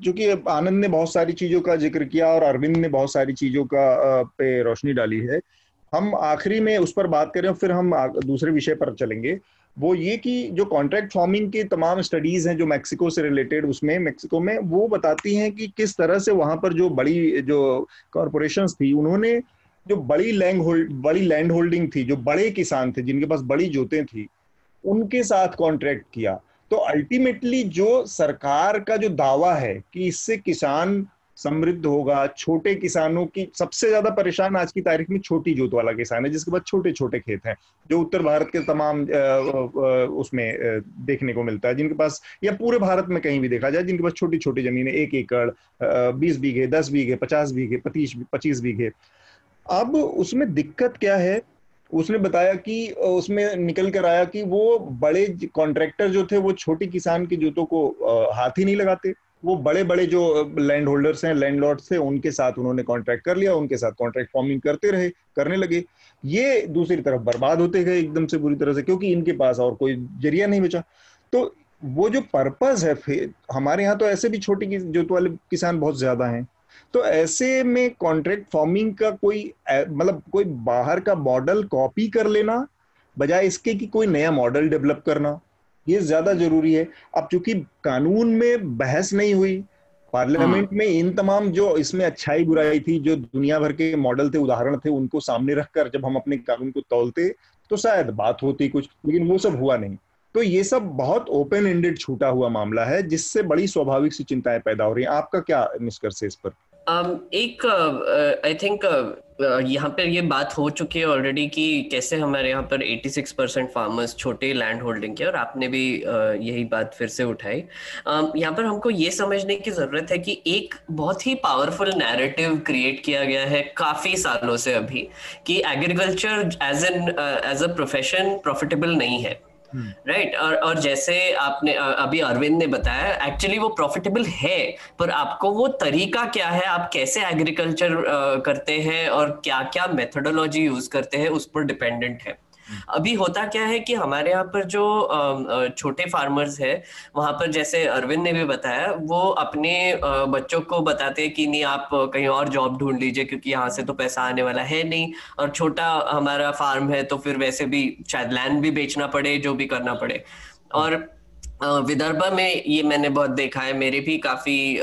जो कि आनंद ने बहुत सारी चीज़ों का ज़िक्र किया और अरविंद ने बहुत सारी चीज़ों का पे रोशनी डाली है। हम आखिरी में उस पर बात करें फिर हम दूसरे विषय पर चलेंगे। वो ये कि जो कॉन्ट्रैक्ट फ़ार्मिंग की तमाम स्टडीज़ हैं जो मैक्सिको से रिलेटेड उसमें मैक्सिको में वो बताती हैं कि किस तरह से वहाँ पर जो बड़ी जो कॉरपोरेशंस थी उन्होंने जो बड़ी लैंड होल्ड बड़ी लैंड होल्डिंग थी, जो बड़े किसान थे, जिनके पास बड़ी जोतें थी, उनके साथ कॉन्ट्रैक्ट किया। तो अल्टीमेटली जो सरकार का जो दावा है कि इससे किसान समृद्ध होगा, छोटे किसानों की सबसे ज़्यादा परेशान आज की तारीख में छोटी जोत वाला किसान है, जिसके पास छोटे छोटे खेत हैं, जो उत्तर भारत के तमाम उसमें देखने को मिलता है, जिनके पास, या पूरे भारत में कहीं भी देखा जाए, जिनके पास छोटी छोटी ज़मीन, एक एकड़ बीस बीघे, दस बीघे, पचास बीघे पच्चीस पच्चीस बीघे अब उसमें दिक्कत क्या है? उसने बताया कि उसमें निकल कर आया कि वो बड़े कॉन्ट्रैक्टर जो थे, वो छोटे किसान के जूतों को हाथ ही नहीं लगाते। वो बड़े बड़े जो लैंड होल्डर्स हैं लैंड लॉर्ड्स थे, उनके साथ उन्होंने कॉन्ट्रैक्ट कर लिया, उनके साथ कॉन्ट्रैक्ट फॉर्मिंग करते रहे, करने लगे। ये दूसरी तरफ़ बर्बाद होते गए एकदम से बुरी तरह से, क्योंकि इनके पास और कोई ज़रिया नहीं बचा। तो वो जो पर्पज है हमारे यहाँ तो ऐसे भी छोटे जोत वाले किसान बहुत ज़्यादा हैं। तो ऐसे में कॉन्ट्रैक्ट फॉर्मिंग का कोई मतलब कोई बाहर का मॉडल कॉपी कर लेना बजाय इसके कि कोई नया मॉडल डेवलप करना ये ज़्यादा ज़रूरी है। अब चूँकि कानून में बहस नहीं हुई पार्लियामेंट हाँ। में इन तमाम जो इसमें अच्छाई बुराई थी जो दुनिया भर के मॉडल थे उदाहरण थे उनको सामने रखकर जब हम अपने कानून को तोलते तो शायद बात होती कुछ लेकिन वो सब हुआ नहीं। तो ये सब बहुत ओपन एंडेड छूटा हुआ मामला है जिससे बड़ी स्वाभाविक सी चिंताएँ पैदा हो रही हैं। आपका क्या निष्कर्ष है इस पर? एक I uh, think uh, uh, यहाँ पर ये बात हो चुकी है ऑलरेडी कि कैसे हमारे यहाँ पर 86 परसेंट फार्मर्स छोटे लैंड होल्डिंग के और आपने भी यही बात फिर से उठाई। Um, यहाँ पर हमको ये समझने की ज़रूरत है कि एक बहुत ही पावरफुल नैरेटिव क्रिएट किया गया है काफ़ी सालों से अभी कि agriculture as an as a profession profitable नहीं है। Right right? और और जैसे आपने अभी अरविंद ने बताया एक्चुअली वो प्रॉफिटेबल है, पर आपको वो तरीका क्या है? आप कैसे एग्रीकल्चर करते हैं और क्या क्या मेथोडोलॉजी यूज़ करते हैं? उस पर डिपेंडेंट है। अभी होता क्या है कि हमारे यहाँ पर जो छोटे फार्मर्स है, वहाँ पर जैसे अरविंद ने भी बताया, वो अपने बच्चों को बताते हैं कि नहीं, आप कहीं और जॉब ढूंढ लीजिए क्योंकि यहाँ से तो पैसा आने वाला है नहीं। और छोटा हमारा फार्म है तो फिर वैसे भी शायद लैंड भी बेचना पड़े, जो भी करना पड़े। और विदर्भ में ये मैंने बहुत देखा है, मेरे भी काफ़ी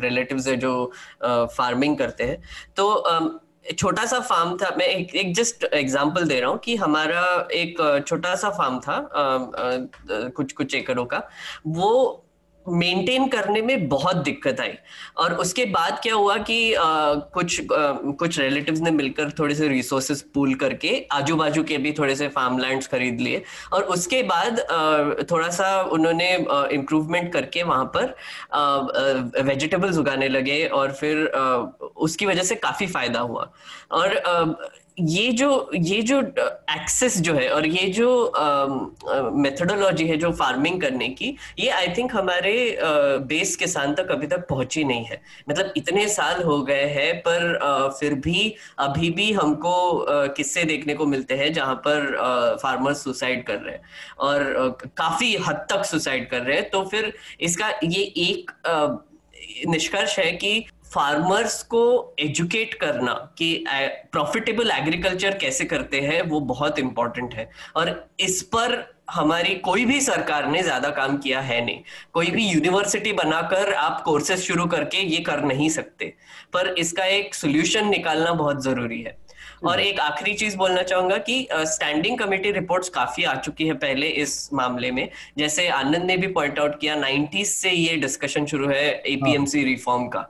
रिलेटिव्स है जो फ़ार्मिंग करते हैं। तो छोटा सा फार्म था। मैं एक, एक जस्ट एग्जांपल दे रहा हूँ कि हमारा एक छोटा सा फार्म था आ, आ, कुछ कुछ एकड़ों का। वो मेंटेन करने में बहुत दिक्कत आई। और उसके बाद क्या हुआ कि आ, कुछ आ, कुछ रिलेटिव्स ने मिलकर थोड़े से रिसोर्सेज पूल करके आजू बाजू के भी थोड़े से फार्म लैंड खरीद लिए। और उसके बाद आ, थोड़ा सा उन्होंने इम्प्रूवमेंट करके वहाँ पर वेजिटेबल्स उगाने लगे और फिर आ, उसकी वजह से काफ़ी फ़ायदा हुआ। और आ, ये जो ये जो एक्सेस जो है और ये जो मेथोडोलॉजी है जो फ़ार्मिंग करने की ये आई थिंक हमारे बेस किसान तक अभी तक पहुँची नहीं है। मतलब इतने साल हो गए हैं पर uh, फिर भी अभी भी हमको किस्से देखने को मिलते हैं जहाँ पर फार्मर्स सुसाइड कर रहे हैं। और काफ़ी हद तक सुसाइड कर रहे हैं। तो फिर इसका ये एक निष्कर्ष है कि फार्मर्स को एजुकेट करना कि प्रॉफिटेबल एग्रीकल्चर कैसे करते हैं, वो बहुत इंपॉर्टेंट है। और इस पर हमारी कोई भी सरकार ने ज़्यादा काम किया है नहीं। कोई भी यूनिवर्सिटी बनाकर आप कोर्सेज शुरू करके ये कर नहीं सकते। पर इसका एक सोल्यूशन निकालना बहुत ज़रूरी है। और एक आखिरी चीज़ बोलना चाहूँगा कि स्टैंडिंग कमेटी रिपोर्ट्स काफ़ी आ चुकी है पहले इस मामले में। जैसे आनंद ने भी पॉइंट आउट किया नाइन्टीज से ये डिस्कशन शुरू है एपीएमसी रिफॉर्म। का।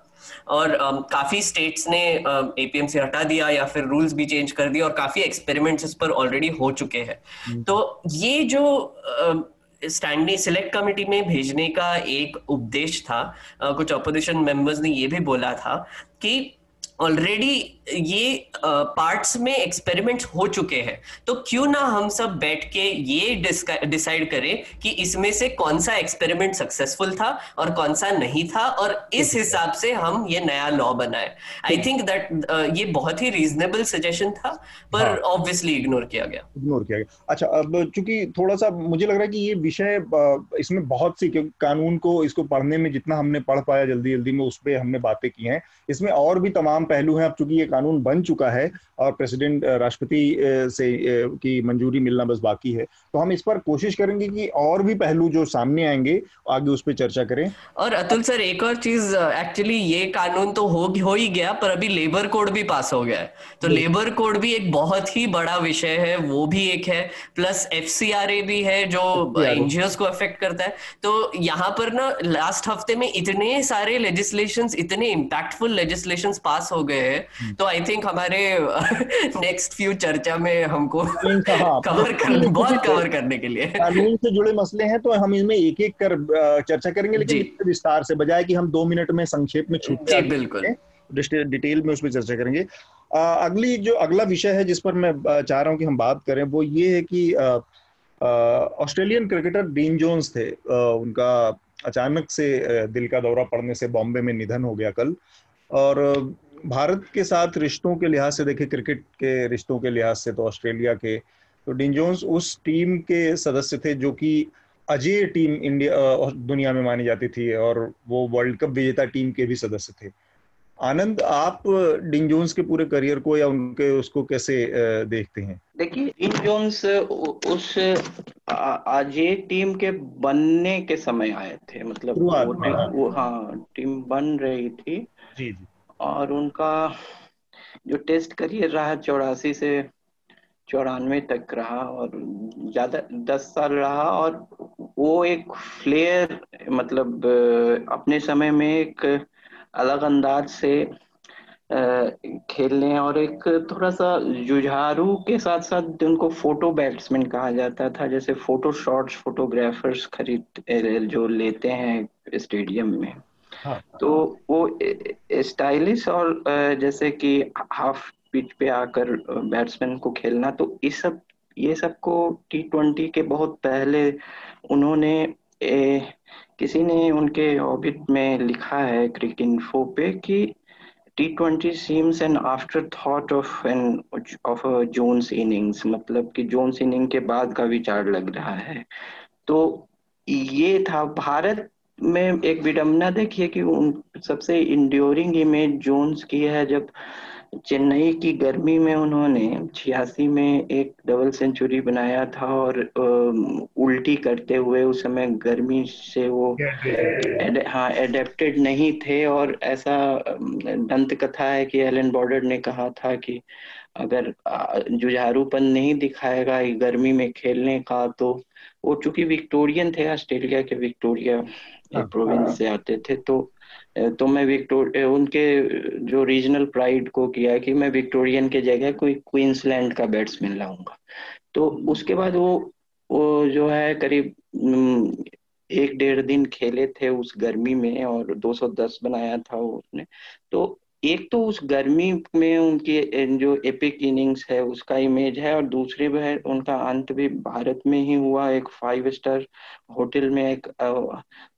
और um, काफ़ी स्टेट्स ने एपीएम um, से हटा दिया या फिर रूल्स भी चेंज कर दिया और काफ़ी एक्सपेरिमेंट्स इस पर ऑलरेडी हो चुके हैं हम्म। तो ये जो स्टैंडिंग सिलेक्ट कमेटी में भेजने का एक उपदेश था uh, कुछ अपोजिशन मेंबर्स ने ये भी बोला था कि ऑलरेडी ये पार्ट्स में एक्सपेरिमेंट्स हो चुके हैं। तो क्यों ना हम सब बैठ के ये डिसाइड करें कि इसमें से कौन सा एक्सपेरिमेंट सक्सेसफुल था और कौन सा नहीं था और इस हिसाब से हम ये नया लॉ बनाए। आई थिंक दैट ये बहुत ही रीजनेबल सजेशन था पर ऑब्वियसली हाँ. इग्नोर किया गया। इग्नोर किया गया। अच्छा अब चूँकि थोड़ा सा मुझे लग रहा है कि ये विषय इसमें बहुत सी कानून को इसको पढ़ने में जितना हमने पढ़ पाया जल्दी जल्दी में उस पर हमने बातें की हैं। इसमें और भी तमाम पहलू हैं। अब चूँकि ये कानून बन चुका है और प्रेसिडेंट राष्ट्रपति से की मंजूरी मिलना बस बाकी है। तो हम इस पर कोशिश करेंगे कि और भी पहलू जो सामने आएँगे आगे उस पर चर्चा करें। और अतुल सर एक और चीज़ एक्चुअली ये कानून तो हो हो ही गया पर अभी लेबर कोड भी पास हो गया है। तो लेबर कोड भी एक बहुत ही बड़ा विषय है वो भी एक है प्लस एफ़ भी है जो एनजीओ को अफेक्ट करता है। तो यहाँ पर ना लास्ट हफ़्ते में इतने सारे लेजिस्लेशन इतने इम्पैक्टफुल लेजिस्लेशन पास हो गए हैं। हम्म। तो आई थिंक हमारे *laughs* नेक्स्ट फ्यू चर्चा में हमको कवर *laughs* करने बहुत कवर करने के लिए। कानून से जुड़े मसले हैं तो हम इसमें एक एक कर चर्चा करेंगे लेकिन विस्तार से बजाय कि हम दो मिनट में संक्षेप में छूट बिल्कुल। डिटेल में उस पर चर्चा करेंगे। अगली जो अगला विषय है जिस पर मैं चाह रहा हूँ कि हम बात करें वो ये है कि ऑस्ट्रेलियन क्रिकेटर डीन जोन्स थे। उनका अचानक से दिल का दौरा पड़ने से बॉम्बे में निधन हो गया कल। और भारत के साथ रिश्तों के लिहाज से देखे क्रिकेट के रिश्तों के लिहाज से तो ऑस्ट्रेलिया के तो डिन जोन्स उस टीम के सदस्य थे जो कि अजय टीम इंडिया दुनिया में मानी जाती थी और वो वर्ल्ड कप विजेता टीम के भी सदस्य थे। आनंद आप डिन जोन्स के पूरे करियर को या उनके उसको कैसे देखते हैं? देखिए डिन जोन्स उस अजय टीम के बनने के समय आए थे। मतलब वो। वो हाँ टीम बन रही थी। जी जी। और उनका जो टेस्ट करियर रहा चौरासी से चौरानवे तक रहा और ज़्यादा दस साल रहा और वो एक फ्लेयर मतलब अपने समय में एक अलग अंदाज से खेलने और एक थोड़ा सा जुझारू के साथ साथ उनको फ़ोटो बैट्समैन कहा जाता था। जैसे फ़ोटो शॉट्स, फोटोग्राफर्स खरीद, जो लेते हैं स्टेडियम में। हाँ। तो वो स्टाइलिश और जैसे कि हाफ़ पिच पे आकर बैट्समैन को खेलना तो इस सब ये सबको टी ट्वेंटी के बहुत पहले उन्होंने ए, किसी ने उनके ऑबिट में लिखा है क्रिक इन्फो पे कि T20 seems an afterthought of an of a Jones innings मतलब कि जोन्स इनिंग के बाद का विचार लग रहा है तो ये था भारत में एक विडम्बना देखिए कि उन सबसे इंड्योरिंग इमेज जोन्स की है, जब चेन्नई की गर्मी में उन्होंने छियासी में एक डबल सेंचुरी बनाया था और उल्टी करते हुए उस समय गर्मी से वो हाँ एडेप्टेड नहीं थे और ऐसा दंत कथा है कि एलन बॉर्डर ने कहा था कि अगर जुझारूपन नहीं दिखाएगा गर्मी में खेलने का तो वो चूँकि विक्टोरियन थे, ऑस्ट्रेलिया के विक्टोरिया प्रोविंस हाँ, हाँ। से आते थे तो तो मैं विक्टोर उनके जो रीजनल प्राइड को किया कि मैं विक्टोरियन के जगह कोई क्वींसलैंड का बैट्समैन लाऊँगा। तो उसके बाद वो वो जो है करीब एक डेढ़ दिन खेले थे उस गर्मी में और 210 बनाया था उसने। तो एक तो उस गर्मी में उनकी जो एपिक इनिंग्स है उसका इमेज है और दूसरी है उनका अंत भी भारत में ही हुआ। एक फाइव स्टार होटल में एक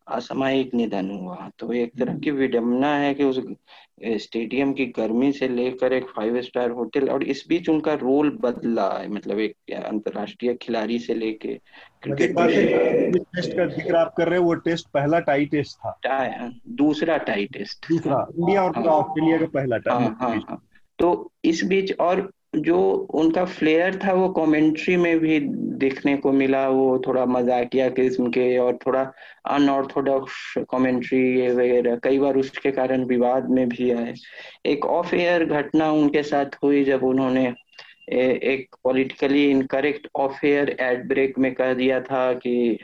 असामयिक निधन हुआ। तो एक तरह की विडम्बना है कि उस स्टेडियम की गर्मी से लेकर एक फाइव स्टार होटल और इस बीच उनका रोल बदला है मतलब एक अंतरराष्ट्रीय खिलाड़ी से लेके क्रिकेट टेस्ट का ज़िक्र आप कर रहे हैं वो टेस्ट पहला टाई टेस्ट था। दूसरा टाई टेस्ट दूसरा इंडिया और हाँ। ऑस्ट्रेलिया का पहला टाई हाँ, हाँ, हाँ, तो इस बीच और जो उनका फ्लेयर था वो कमेंट्री में भी देखने को मिला वो थोड़ा मजाकिया किस्म के और थोड़ा अनऑर्थोडॉक्स कमेंट्री वगैरह कई बार उसके कारण विवाद में भी आए। एक ऑफ़ एयर घटना उनके साथ हुई जब उन्होंने ए, एक politically incorrect off air ad break में कह दिया था कि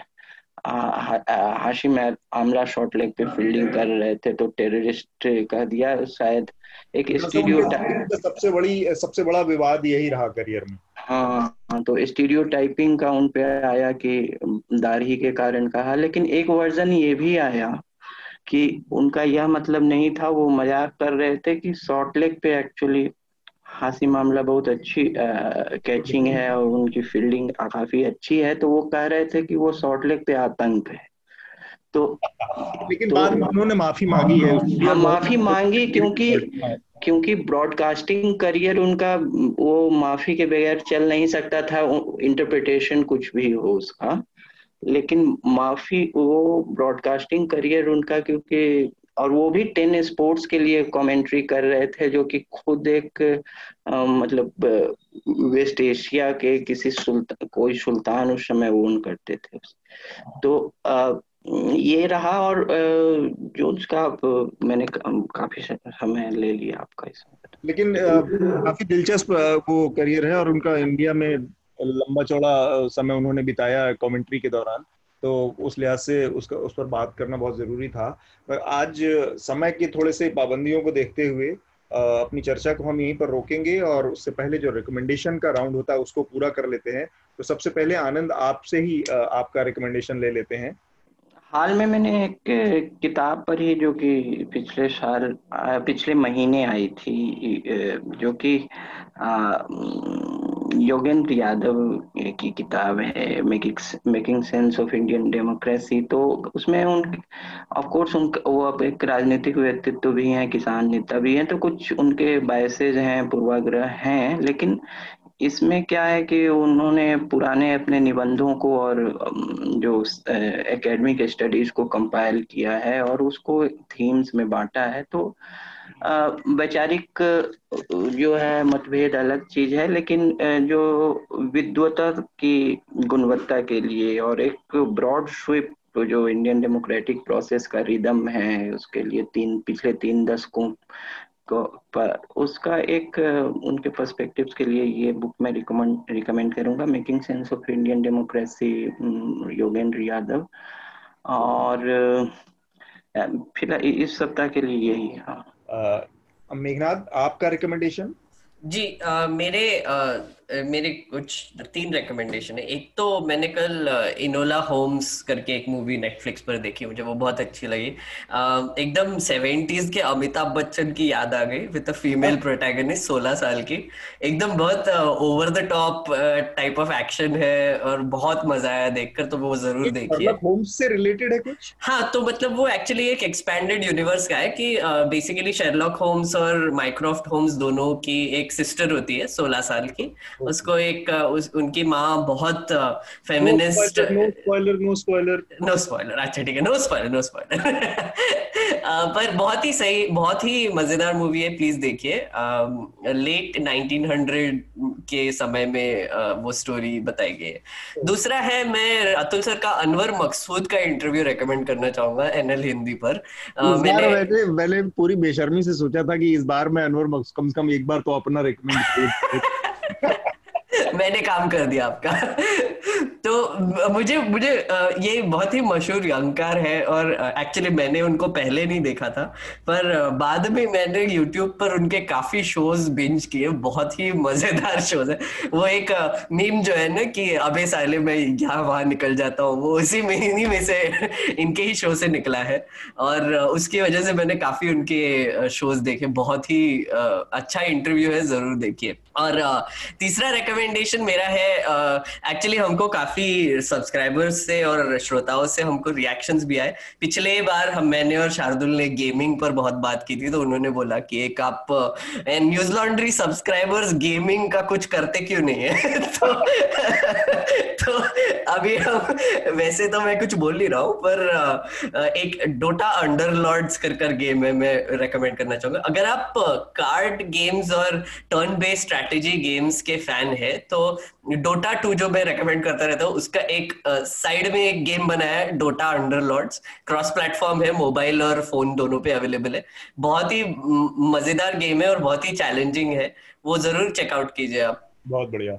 हाशिम आमला शॉर्ट लेग पे फील्डिंग कर रहे थे तो टेररिस्ट कह दिया शायद। एक स्टीरियो सबसे बड़ी सबसे बड़ा विवाद यही रहा करियर में। हाँ, हाँ तो स्टीरियो टाइपिंग का उन पे आया कि दाढ़ी के कारण कहा लेकिन एक वर्जन ये भी आया कि उनका यह मतलब नहीं था वो मज़ाक कर रहे थे कि शॉर्ट लेग पे एक्चुअली हासी मामला बहुत अच्छी कैचिंग है और उनकी फील्डिंग काफ़ी अच्छी है तो वो कह रहे थे कि वो शॉर्ट लेग पे आतंक है। तो लेकिन तो, बाद में उन्होंने माफ़ी मांगी है हाँ माफ़ी मांगी क्योंकि क्योंकि ब्रॉडकास्टिंग करियर उनका वो माफ़ी के बगैर चल नहीं सकता था इंटरप्रिटेशन कुछ भी हो उसका। लेकिन माफ़ी वो ब्रॉडकास्टिंग करियर उनका क्योंकि और वो भी टेन स्पोर्ट्स के लिए कमेंट्री कर रहे थे जो कि खुद एक आ, मतलब वेस्ट एशिया के किसी सुल्तान कोई सुल्तान उस समय ओन करते थे। तो आ, ये रहा और जो उसका मैंने काफ़ी समय ले लिया आपका इसमें लेकिन काफ़ी दिलचस्प वो करियर है और उनका इंडिया में लंबा चौड़ा समय उन्होंने बिताया कमेंट्री के दौरान। तो उस लिहाज से उसका, उस पर बात करना बहुत ज़रूरी था। पर आज समय की थोड़े से पाबंदियों को देखते हुए अपनी चर्चा को हम यहीं पर रोकेंगे और उससे पहले जो रिकमेंडेशन का राउंड होता है उसको पूरा कर लेते हैं। तो सबसे पहले आनंद आपसे ही आपका रिकमेंडेशन ले लेते हैं। हाल में मैंने एक किताब पढ़ी जो कि पिछले साल पिछले महीने आई थी जो कि योगेंद्र यादव की किताब है, making making sense of Indian democracy. तो उसमें उन ऑफ़ कोर्स उन वो अब एक राजनीतिक व्यक्तित्व भी हैं, किसान नेता भी हैं तो कुछ उनके बायसेज हैं, पूर्वाग्रह हैं, लेकिन इसमें क्या है कि उन्होंने पुराने अपने निबंधों को और जो एकेडमिक स्टडीज़ को कंपाइल किया है और उसको थीम्स में बांटा है तो वैचारिक, जो है, मतभेद अलग चीज़ है, लेकिन जो विद्वता की गुणवत्ता के लिए और एक ब्रॉड स्विप जो इंडियन डेमोक्रेटिक प्रोसेस का रिदम है, उसके लिए तीन, पिछले तीन दशकों को पर उसका एक उनके पर्सपेक्टिव्स के लिए ये बुक मैं रिकमेंड रिकमेंड करूँगा making sense of Indian democracy Yogendra Yadav और फ़िलहाल इस सप्ताह के लिए यही हाँ। मेघनाथ आपका रिकमेंडेशन जी आ, मेरे आ, मेरे कुछ तीन रिकमेंडेशन है। एक तो मैंने कल इनोला होम्स करके एक मूवी नेटफ्लिक्स पर देखी मुझे वो बहुत अच्छी लगी। एकदम सेवेंटीज के अमिताभ बच्चन की याद आ गई विद अ फीमेल प्रोटैगनिस्ट सोलह साल की। एकदम बहुत over the top type of action है और बहुत मज़ा आया देखकर तो वो ज़रूर देखिए। होम्स से रिलेटेड है कुछ? हाँ तो मतलब वो एक्चुअली एक एक्सपैंडेड यूनिवर्स का है कि बेसिकली शेरलॉक होम्स और माइक्रोफ्ट होम्स दोनों की एक सिस्टर होती है सोलह साल की। उसको एक उस, उनकी माँ बहुत feminist no spoiler no spoiler no spoiler अच्छा ठीक है नो स्पॉइलर नो स्पॉइलर पर बहुत ही सही बहुत ही मज़ेदार मूवी है प्लीज़ देखिए। लेट 1900 के समय में uh, वो स्टोरी बताई गई है। दूसरा है मैं अतुल सर का अनवर मकसूद का इंटरव्यू रेकमेंड करना चाहूँगा एनएल हिंदी पर। Uh, मैंने मैंने पूरी बेशर्मी से सोचा था कि इस बार मैं अनवर मकसूद कम से कम एक बार तो अपना *laughs* रेकमेंड *laughs* मैंने काम कर दिया आपका। तो मुझे मुझे ये बहुत ही मशहूर अंकार है और एक्चुअली मैंने उनको पहले नहीं देखा था, पर बाद में मैंने यूट्यूब पर उनके काफ़ी शोज़ बिंज किए, बहुत ही मज़ेदार शोज़ है। वो एक मीम जो है ना कि अबे साले में यहाँ वहाँ निकल जाता हूँ, वो उसी महीने में से, इनके ही शो से निकला है। और उसकी वजह से मैंने काफ़ी उनके शोज़ देखे, बहुत ही अच्छा इंटरव्यू है, ज़रूर देखिए। और तीसरा रिकमेंडेशन मेरा है एक्चुअली हमको काफ़ी सब्सक्राइबर्स से और श्रोताओं से हमको रिएक्शंस भी आए। पिछले बार हम, मैंने और शार्दुल ने गेमिंग पर बहुत बात की थी तो उन्होंने बोला कि एक आप न्यूज़ लॉन्ड्री सब्सक्राइबर्स गेमिंग का कुछ करते क्यों नहीं है? *laughs* तो तो अभी वैसे तो मैं कुछ बोल नहीं रहा हूँ, पर एक डोटा अंडर लॉर्ड्स कर कर गेम है मैं रेकमेंड करना चाहूँगा। अगर आप कार्ड गेम्स और टर्न बेस्ड स्ट्रैटेजी गेम्स के फ़ैन है तो डोटा टू जो मैं रेकमेंड करता रहता हूँ, उसका एक साइड में एक गेम बना है Dota Underlords cross platform है मोबाइल और फ़ोन दोनों पे अवेलेबल है। बहुत ही मज़ेदार गेम है और बहुत ही चैलेंजिंग है। वो ज़रूर चेकआउट कीजिए आप। बहुत बढ़िया।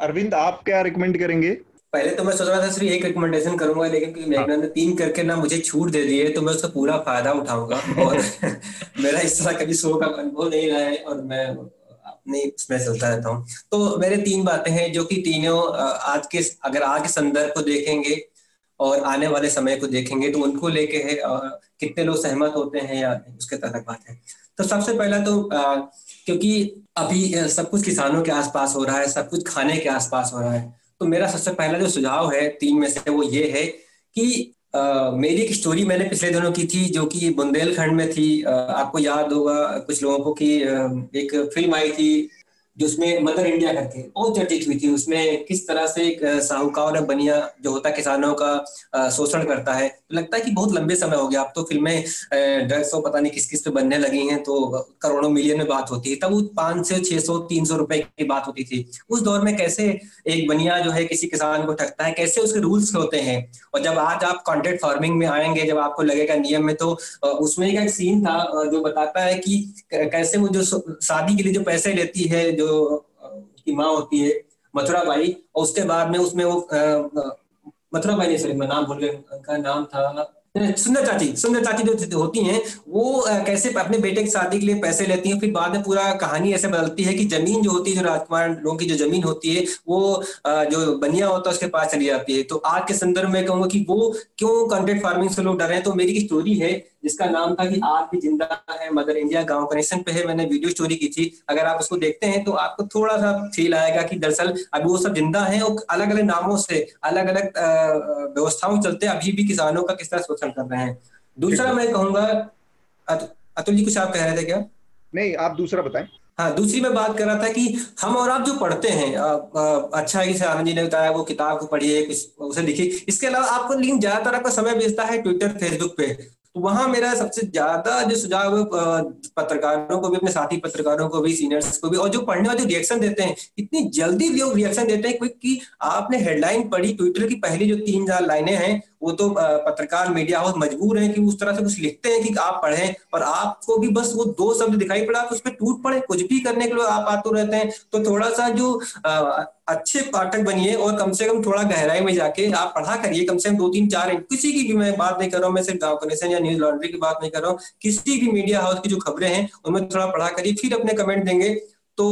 अरविंद, आप क्या रिकमेंड करेंगे? पहले तो मैं सोच रहा था सिर्फ़ एक रिकमेंडेशन करूँगा लेकिन क्योंकि मेघना ने तीन करके ना मुझे छूट दे दी है तो मैं उसका पूरा फ़ायदा उठाऊँगा। और *laughs* मेरा इस तरह कभी शो का अनुभव नहीं रहा है और मैं अपने उसमें चलता रहता हूँ। तो मेरे तीन बातें हैं जो कि तीनों आज के अगर आज के संदर्भ को देखेंगे और आने वाले समय को देखेंगे तो उनको लेके है कितने लोग सहमत होते हैं या उसके तरह बात है। तो सबसे पहला तो आ, क्योंकि अभी सब कुछ किसानों के आसपास हो रहा है सब कुछ खाने के आसपास हो रहा है। तो मेरा सबसे पहला जो सुझाव है तीन में से वो ये है कि Uh, मेरी एक स्टोरी मैंने पिछले दिनों की थी जो कि बुंदेलखंड में थी। uh, आपको याद होगा कुछ लोगों को कि uh, एक फ़िल्म आई थी जो उसमें मदर इंडिया करके, बहुत चर्चित हुई थी। उसमें किस तरह से एक साहूकार बनिया जो होता है, किसानों का शोषण करता है तो लगता है कि बहुत लंबे समय हो गया। अब तो फ़िल्में ड्रग्स तो पता नहीं किस किस पे बनने लगी हैं तो करोड़ों मिलियन में बात होती है। तब वो पाँच सौ, छह सौ, तीन सौ रुपए की बात होती थी। उस दौर में कैसे एक बनिया जो है, किसी किसान को ठगता है, कैसे उसके रूल्स होते हैं? और जब आज आप कॉन्ट्रेक्ट फ़ार्मिंग में आएँगे, जब आपको लगेगा नियम में तो उसमें एक सीन था जो बताता है कि कैसे वो जो शादी के लिए जो पैसे लेती है, जो की माँ होती है मथुरा बाई और उसके बाद में उसमें वो मथुरा बाई नहीं, सॉरी, मैं नाम भूल गया, उनका नाम था सुंदर चाची सुंदर चाची जो होती हैं, वो कैसे अपने बेटे की शादी के लिए पैसे लेती हैं, फिर बाद में पूरा कहानी ऐसे बदलती है कि ज़मीन जो होती है, जो राजकुमार लोगों की जो ज़मीन होती है, वो जो बनिया होता है, उसके पास चली जाती है। तो आज के संदर्भ में कहूँगा कि वो क्यों कंटेंट फ़ार्मिंग से लोग डर रहे हैं तो मेरी स्टोरी है जिसका नाम था कि आज भी ज़िंदा है मदर इंडिया गाँव कनेक्शन पे है मैंने वीडियो स्टोरी की थी। अगर आप उसको देखते हैं तो आपको थोड़ा सा फील आएगा कि दरअसल अभी वो सब ज़िंदा है और अलग अलग नामों से अलग अलग व्यवस्थाओं चलते अभी भी किसानों का किस तरह शोषण कर रहे हैं। दूसरा मैं कहूँगा अतुल जी कुछ आप कह रहे थे क्या? नहीं आप दूसरा बताएँ। हाँ दूसरी मैं बात कर रहा था कि हम और आप जो पढ़ते हैं आ, आ, अच्छा है कि आनंद जी ने बताया वो किताब को पढ़िए उसे लिखिए। इसके अलावा आपको लेकिन ज़्यादातर आपका समय बेचता है ट्विटर फेसबुक पे। तो वहाँ मेरा सबसे ज़्यादा जो सुझाव है पत्रकारों को भी, अपने साथी पत्रकारों को भी सीनियर्स को भी, और जो पढ़ने वाले रिएक्शन देते हैं, इतनी जल्दी लोग रिएक्शन देते हैं कि आपने हेडलाइन पढ़ी ट्विटर की पहली जो तीन चार लाइनें हैं, वो तो पत्रकार मीडिया हाउस मजबूर है कि उस तरह से कुछ लिखते हैं कि आप पढ़ें और आपको भी बस वो दो शब्द दिखाई पड़ा, आप उस पर टूट पड़े, कुछ भी करने के लिए आप आतुर रहते हैं। तो थोड़ा सा जो अच्छे पाठक बनिए और कम से कम थोड़ा गहराई में जाके आप पढ़ा करिए, कम से कम दो तीन चार, किसी की भी मैं बात नहीं कर रहा हूँ, मैं सिर्फ़ गाँव कनेक्शन या न्यूज़ लॉन्ड्री की बात नहीं कर रहा हूँ। किसी भी मीडिया हाउस की जो खबरें हैं उनमें थोड़ा पढ़ा करिए फिर अपने कमेंट देंगे। तो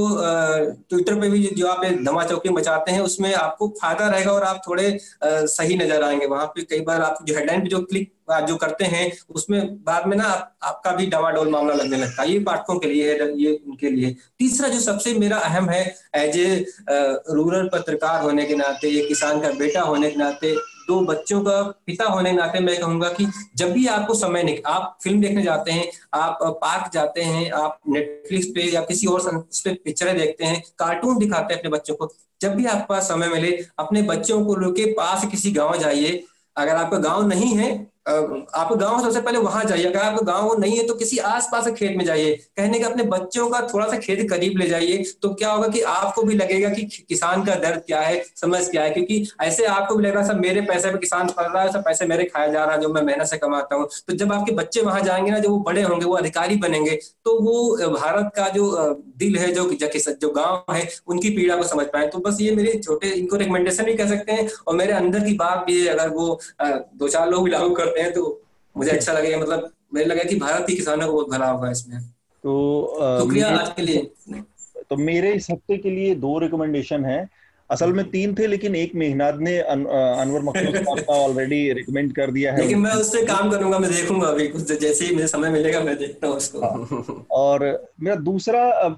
ट्विटर पे भी जो आप धमा चौकी मचाते हैं उसमें आपको फ़ायदा रहेगा और आप थोड़े सही नज़र आएँगे। वहाँ पे कई बार आप जो हेडलाइन पे जो क्लिक जो करते हैं उसमें बाद में ना आप, आपका भी डवाडोल मामला लगने लगता है। ये पाठकों के लिए है ये उनके लिए। तीसरा जो सबसे मेरा अहम है एज ए रूरल पत्रकार होने के नाते ये किसान का बेटा होने के नाते दो बच्चों का पिता होने के नाते मैं कहूँगा कि जब भी आपको समय निक, आप फ़िल्म देखने जाते हैं, आप पार्क जाते हैं, आप नेटफ्लिक्स पे या किसी और पे पिक्चरें देखते हैं कार्टून दिखाते हैं अपने बच्चों को, जब भी आपके पास समय मिले, अपने बच्चों को लेके पास किसी गाँव जाइए। अगर आपका गाँव नहीं है आप गाँव सबसे पहले वहाँ जाइए। अगर आपका गाँव नहीं है तो किसी आसपास के खेत में जाइए। कहने के अपने बच्चों का थोड़ा सा खेत करीब ले जाइए। तो क्या होगा कि आपको भी लगेगा कि किसान का दर्द क्या है, समझ क्या है? क्योंकि ऐसे आपको भी लगेगा सब मेरे पैसे पे किसान पढ़ रहा है सब पैसे मेरे खाया जा रहा है, जो मैं मेहनत से कमाता हूँ। तो जब आपके बच्चे वहाँ जाएँगे ना, जब वो बड़े होंगे, वो अधिकारी बनेंगे तो वो भारत का जो दिल है, जो जो गाँव है, उनकी पीड़ा को समझ पाए। तो बस ये मेरे छोटे, इनको रिकमेंडेशन भी कह सकते हैं और मेरे अंदर की बात भी है, अगर वो दो चार लोग लागू करते हैं तो मुझे अच्छा लगेगा मतलब मुझे लगा कि भारत के किसानों को बहुत भला होगा इसमें। तो शुक्रिया आज के लिए। तो मेरे इस हफ़्ते के लिए दो रिकमेंडेशन है। असल में तीन थे लेकिन एक मेहनाद ने अन, अनवर मखलूक *laughs* का ऑलरेडी रिकमेंड कर दिया है। लेकिन मैं उस पर काम करूँगा मैं देखूँगा अभी कुछ जैसे ही मुझे समय मिलेगा मैं देखता हूँ उसको। हाँ। और मेरा दूसरा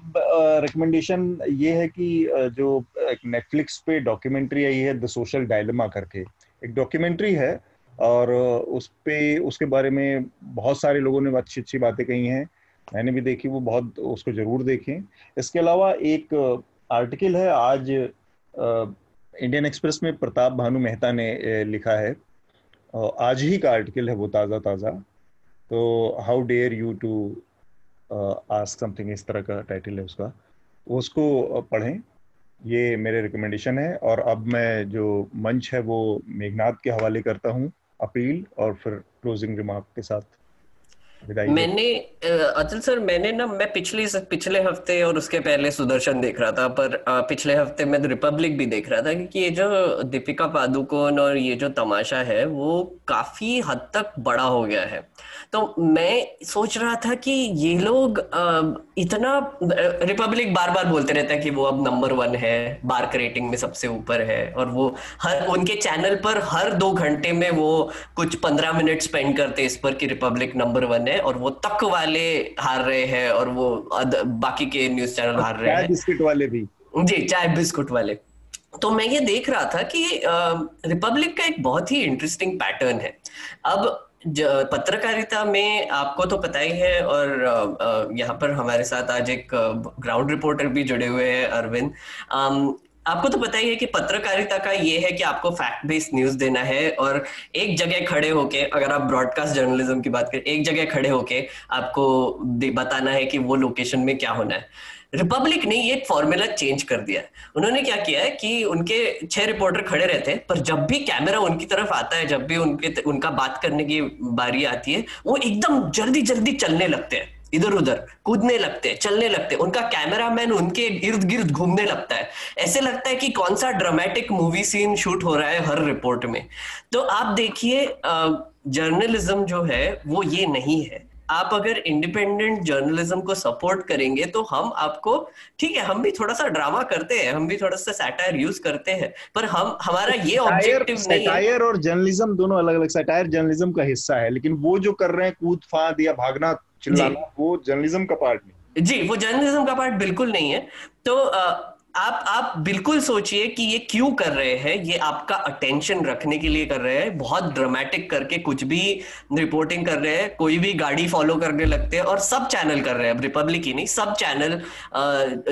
रिकमेंडेशन ये है कि जो एक नेटफ्लिक्स पे डॉक्यूमेंट्री आई है द सोशल डायलमा करके। एक डॉक्यूमेंट्री है और उस पे, उसके बारे में बहुत सारे लोगों ने अच्छी अच्छी बातें कही हैं। मैंने भी देखी, वो बहुत, उसको ज़रूर देखें। इसके अलावा एक आर्टिकल है, आज इंडियन एक्सप्रेस में प्रताप भानु मेहता ने लिखा है। आज ही का आर्टिकल है वो ताज़ा ताज़ा तो how dare you to ask something, इस तरह का टाइटल है उसका। उसको पढ़ें। ये मेरे रिकमेंडेशन है और अब मैं जो मंच है वो मेघनाथ के हवाले करता हूँ। अपील और फिर क्लोजिंग रिमार्क के साथ। मैंने अचल सर, मैंने ना, मैं पिछले पिछले हफ़्ते और उसके पहले सुदर्शन देख रहा था, पर पिछले हफ़्ते मैं रिपब्लिक भी देख रहा था, क्योंकि ये जो दीपिका पादुकोण और ये जो तमाशा है, वो काफ़ी हद तक बड़ा हो गया है। तो मैं सोच रहा था कि ये लोग इतना रिपब्लिक बार बार बोलते रहते हैं कि वो अब नंबर वन है बार्क रेटिंग में सबसे ऊपर है, और वो हर, उनके चैनल पर हर दो घंटे में वो कुछ पंद्रह मिनट स्पेंड करते इस पर कि रिपब्लिक नंबर वन है। और वो तक वाले हार रहे हैं और वो बाकी के न्यूज़ चैनल हार रहे हैं। बिस्कुट वाले भी। जी चाय बिस्कुट वाले। तो मैं ये देख रहा था कि रिपब्लिक का एक बहुत ही इंटरेस्टिंग पैटर्न है। अब पत्रकारिता में आपको तो पता ही है और यहाँ पर हमारे साथ आज एक ग्राउंड रिपोर्टर भी जुड़े हुए हैं अरविंद। आपको तो पता ही है कि पत्रकारिता का ये है कि आपको फैक्ट बेस्ड न्यूज़ देना है और एक जगह खड़े होके, अगर आप ब्रॉडकास्ट जर्नलिज्म की बात करें, एक जगह खड़े होके आपको बताना है कि वो लोकेशन में क्या होना है। रिपब्लिक ने ये फॉर्मूला चेंज कर दिया। है उन्होंने क्या किया है कि उनके छह रिपोर्टर खड़े रहते हैं, पर जब भी कैमरा उनकी तरफ़ आता है, जब भी उनके, उनका बात करने की बारी आती है, वो एकदम जल्दी जल्दी चलने लगते हैं। इधर उधर कूदने लगते हैं चलने लगते। हैं उनका कैमरामैन उनके इर्द गिर्द घूमने लगता है। ऐसे लगता है कि कौन सा ड्रामेटिक मूवी सीन शूट हो रहा है हर रिपोर्ट में। तो आप देखिए जर्नलिज्म जो है वो ये नहीं है। आप अगर इंडिपेंडेंट जर्नलिज्म को सपोर्ट करेंगे तो हम आपको ठीक है हम भी थोड़ा सा ड्रामा करते हैं हम भी थोड़ा सा सैटायर यूज़ करते हैं पर हम हमारा ये ऑब्जेक्टिव नहीं है। और जर्नलिज्म दोनों अलग अलग सैटायर जर्नलिज्म का हिस्सा है लेकिन वो जो कर रहे हैं कूद फाद या भागना चिल्लाना वो जर्नलिज्म का पार्ट नहीं। जी वो जर्नलिज्म का पार्ट बिल्कुल नहीं है। तो आप आप बिल्कुल सोचिए कि ये क्यों कर रहे हैं? ये आपका अटेंशन रखने के लिए कर रहे हैं। बहुत ड्रामेटिक करके कुछ भी रिपोर्टिंग कर रहे हैं कोई भी गाड़ी फॉलो करने लगते हैं और सब चैनल कर रहे हैं। रिपब्लिक ही नहीं सब चैनल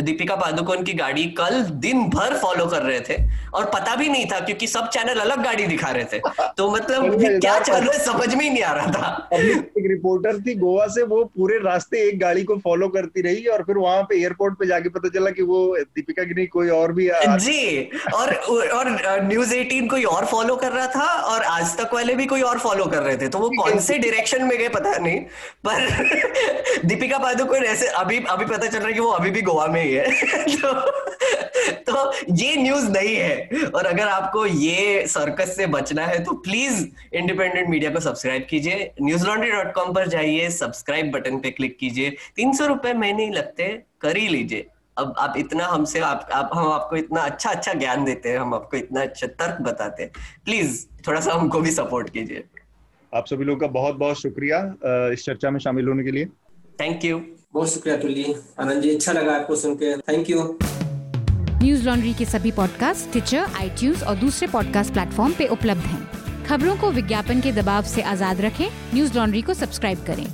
दीपिका पादुकोण की गाड़ी कल दिन भर फॉलो कर रहे थे और पता भी नहीं था क्योंकि सब चैनल अलग गाड़ी दिखा रहे थे। *laughs* तो मतलब क्या चल रहा है? समझ में ही नहीं आ रहा था। एक रिपोर्टर थी गोवा से वो पूरे रास्ते एक गाड़ी को फॉलो करती रही और फिर वहाँ पे एयरपोर्ट पे जाके पता चला कि वो दीपिका नहीं कोई और भी आ... जी और और न्यूज़ 18 कोई और फॉलो कर रहा था और आज तक वाले भी कोई और फॉलो कर रहे थे तो वो कौन से डायरेक्शन में गए पता नहीं पर *laughs* दीपिका पादुकोण ऐसे अभी अभी पता चल रहा है कि वो अभी भी गोवा में ही है। *laughs* तो, तो ये न्यूज़ नहीं है और अगर आपको ये सर्कस से बचना है तो प्लीज़ इंडिपेंडेंट मीडिया को सब्सक्राइब कीजिए न्यूज़ लॉन्ड्री डॉट कॉम पर जाइए सब्सक्राइब बटन पे क्लिक कीजिए तीन सौ रुपए महीने लगते कर ही लीजिए। अब आप इतना हमसे आप, आप हम आपको इतना अच्छा अच्छा ज्ञान देते हैं हम आपको इतना अच्छा तर्क बताते हैं। प्लीज़ थोड़ा सा हमको भी सपोर्ट कीजिए। आप सभी लोगों का बहुत बहुत शुक्रिया इस चर्चा में शामिल होने के लिए। थैंक यू बहुत शुक्रिया तुल्ली आनंद जी अच्छा लगा आपको सुन के। थैंक यू न्यूज़ लॉन्ड्री के सभी पॉडकास्ट ट्विटर आई और दूसरे पॉडकास्ट प्लेटफॉर्म पे उपलब्ध हैं। खबरों को विज्ञापन के दबाव से आज़ाद रखें। न्यूज़ लॉन्ड्री को सब्सक्राइब करें।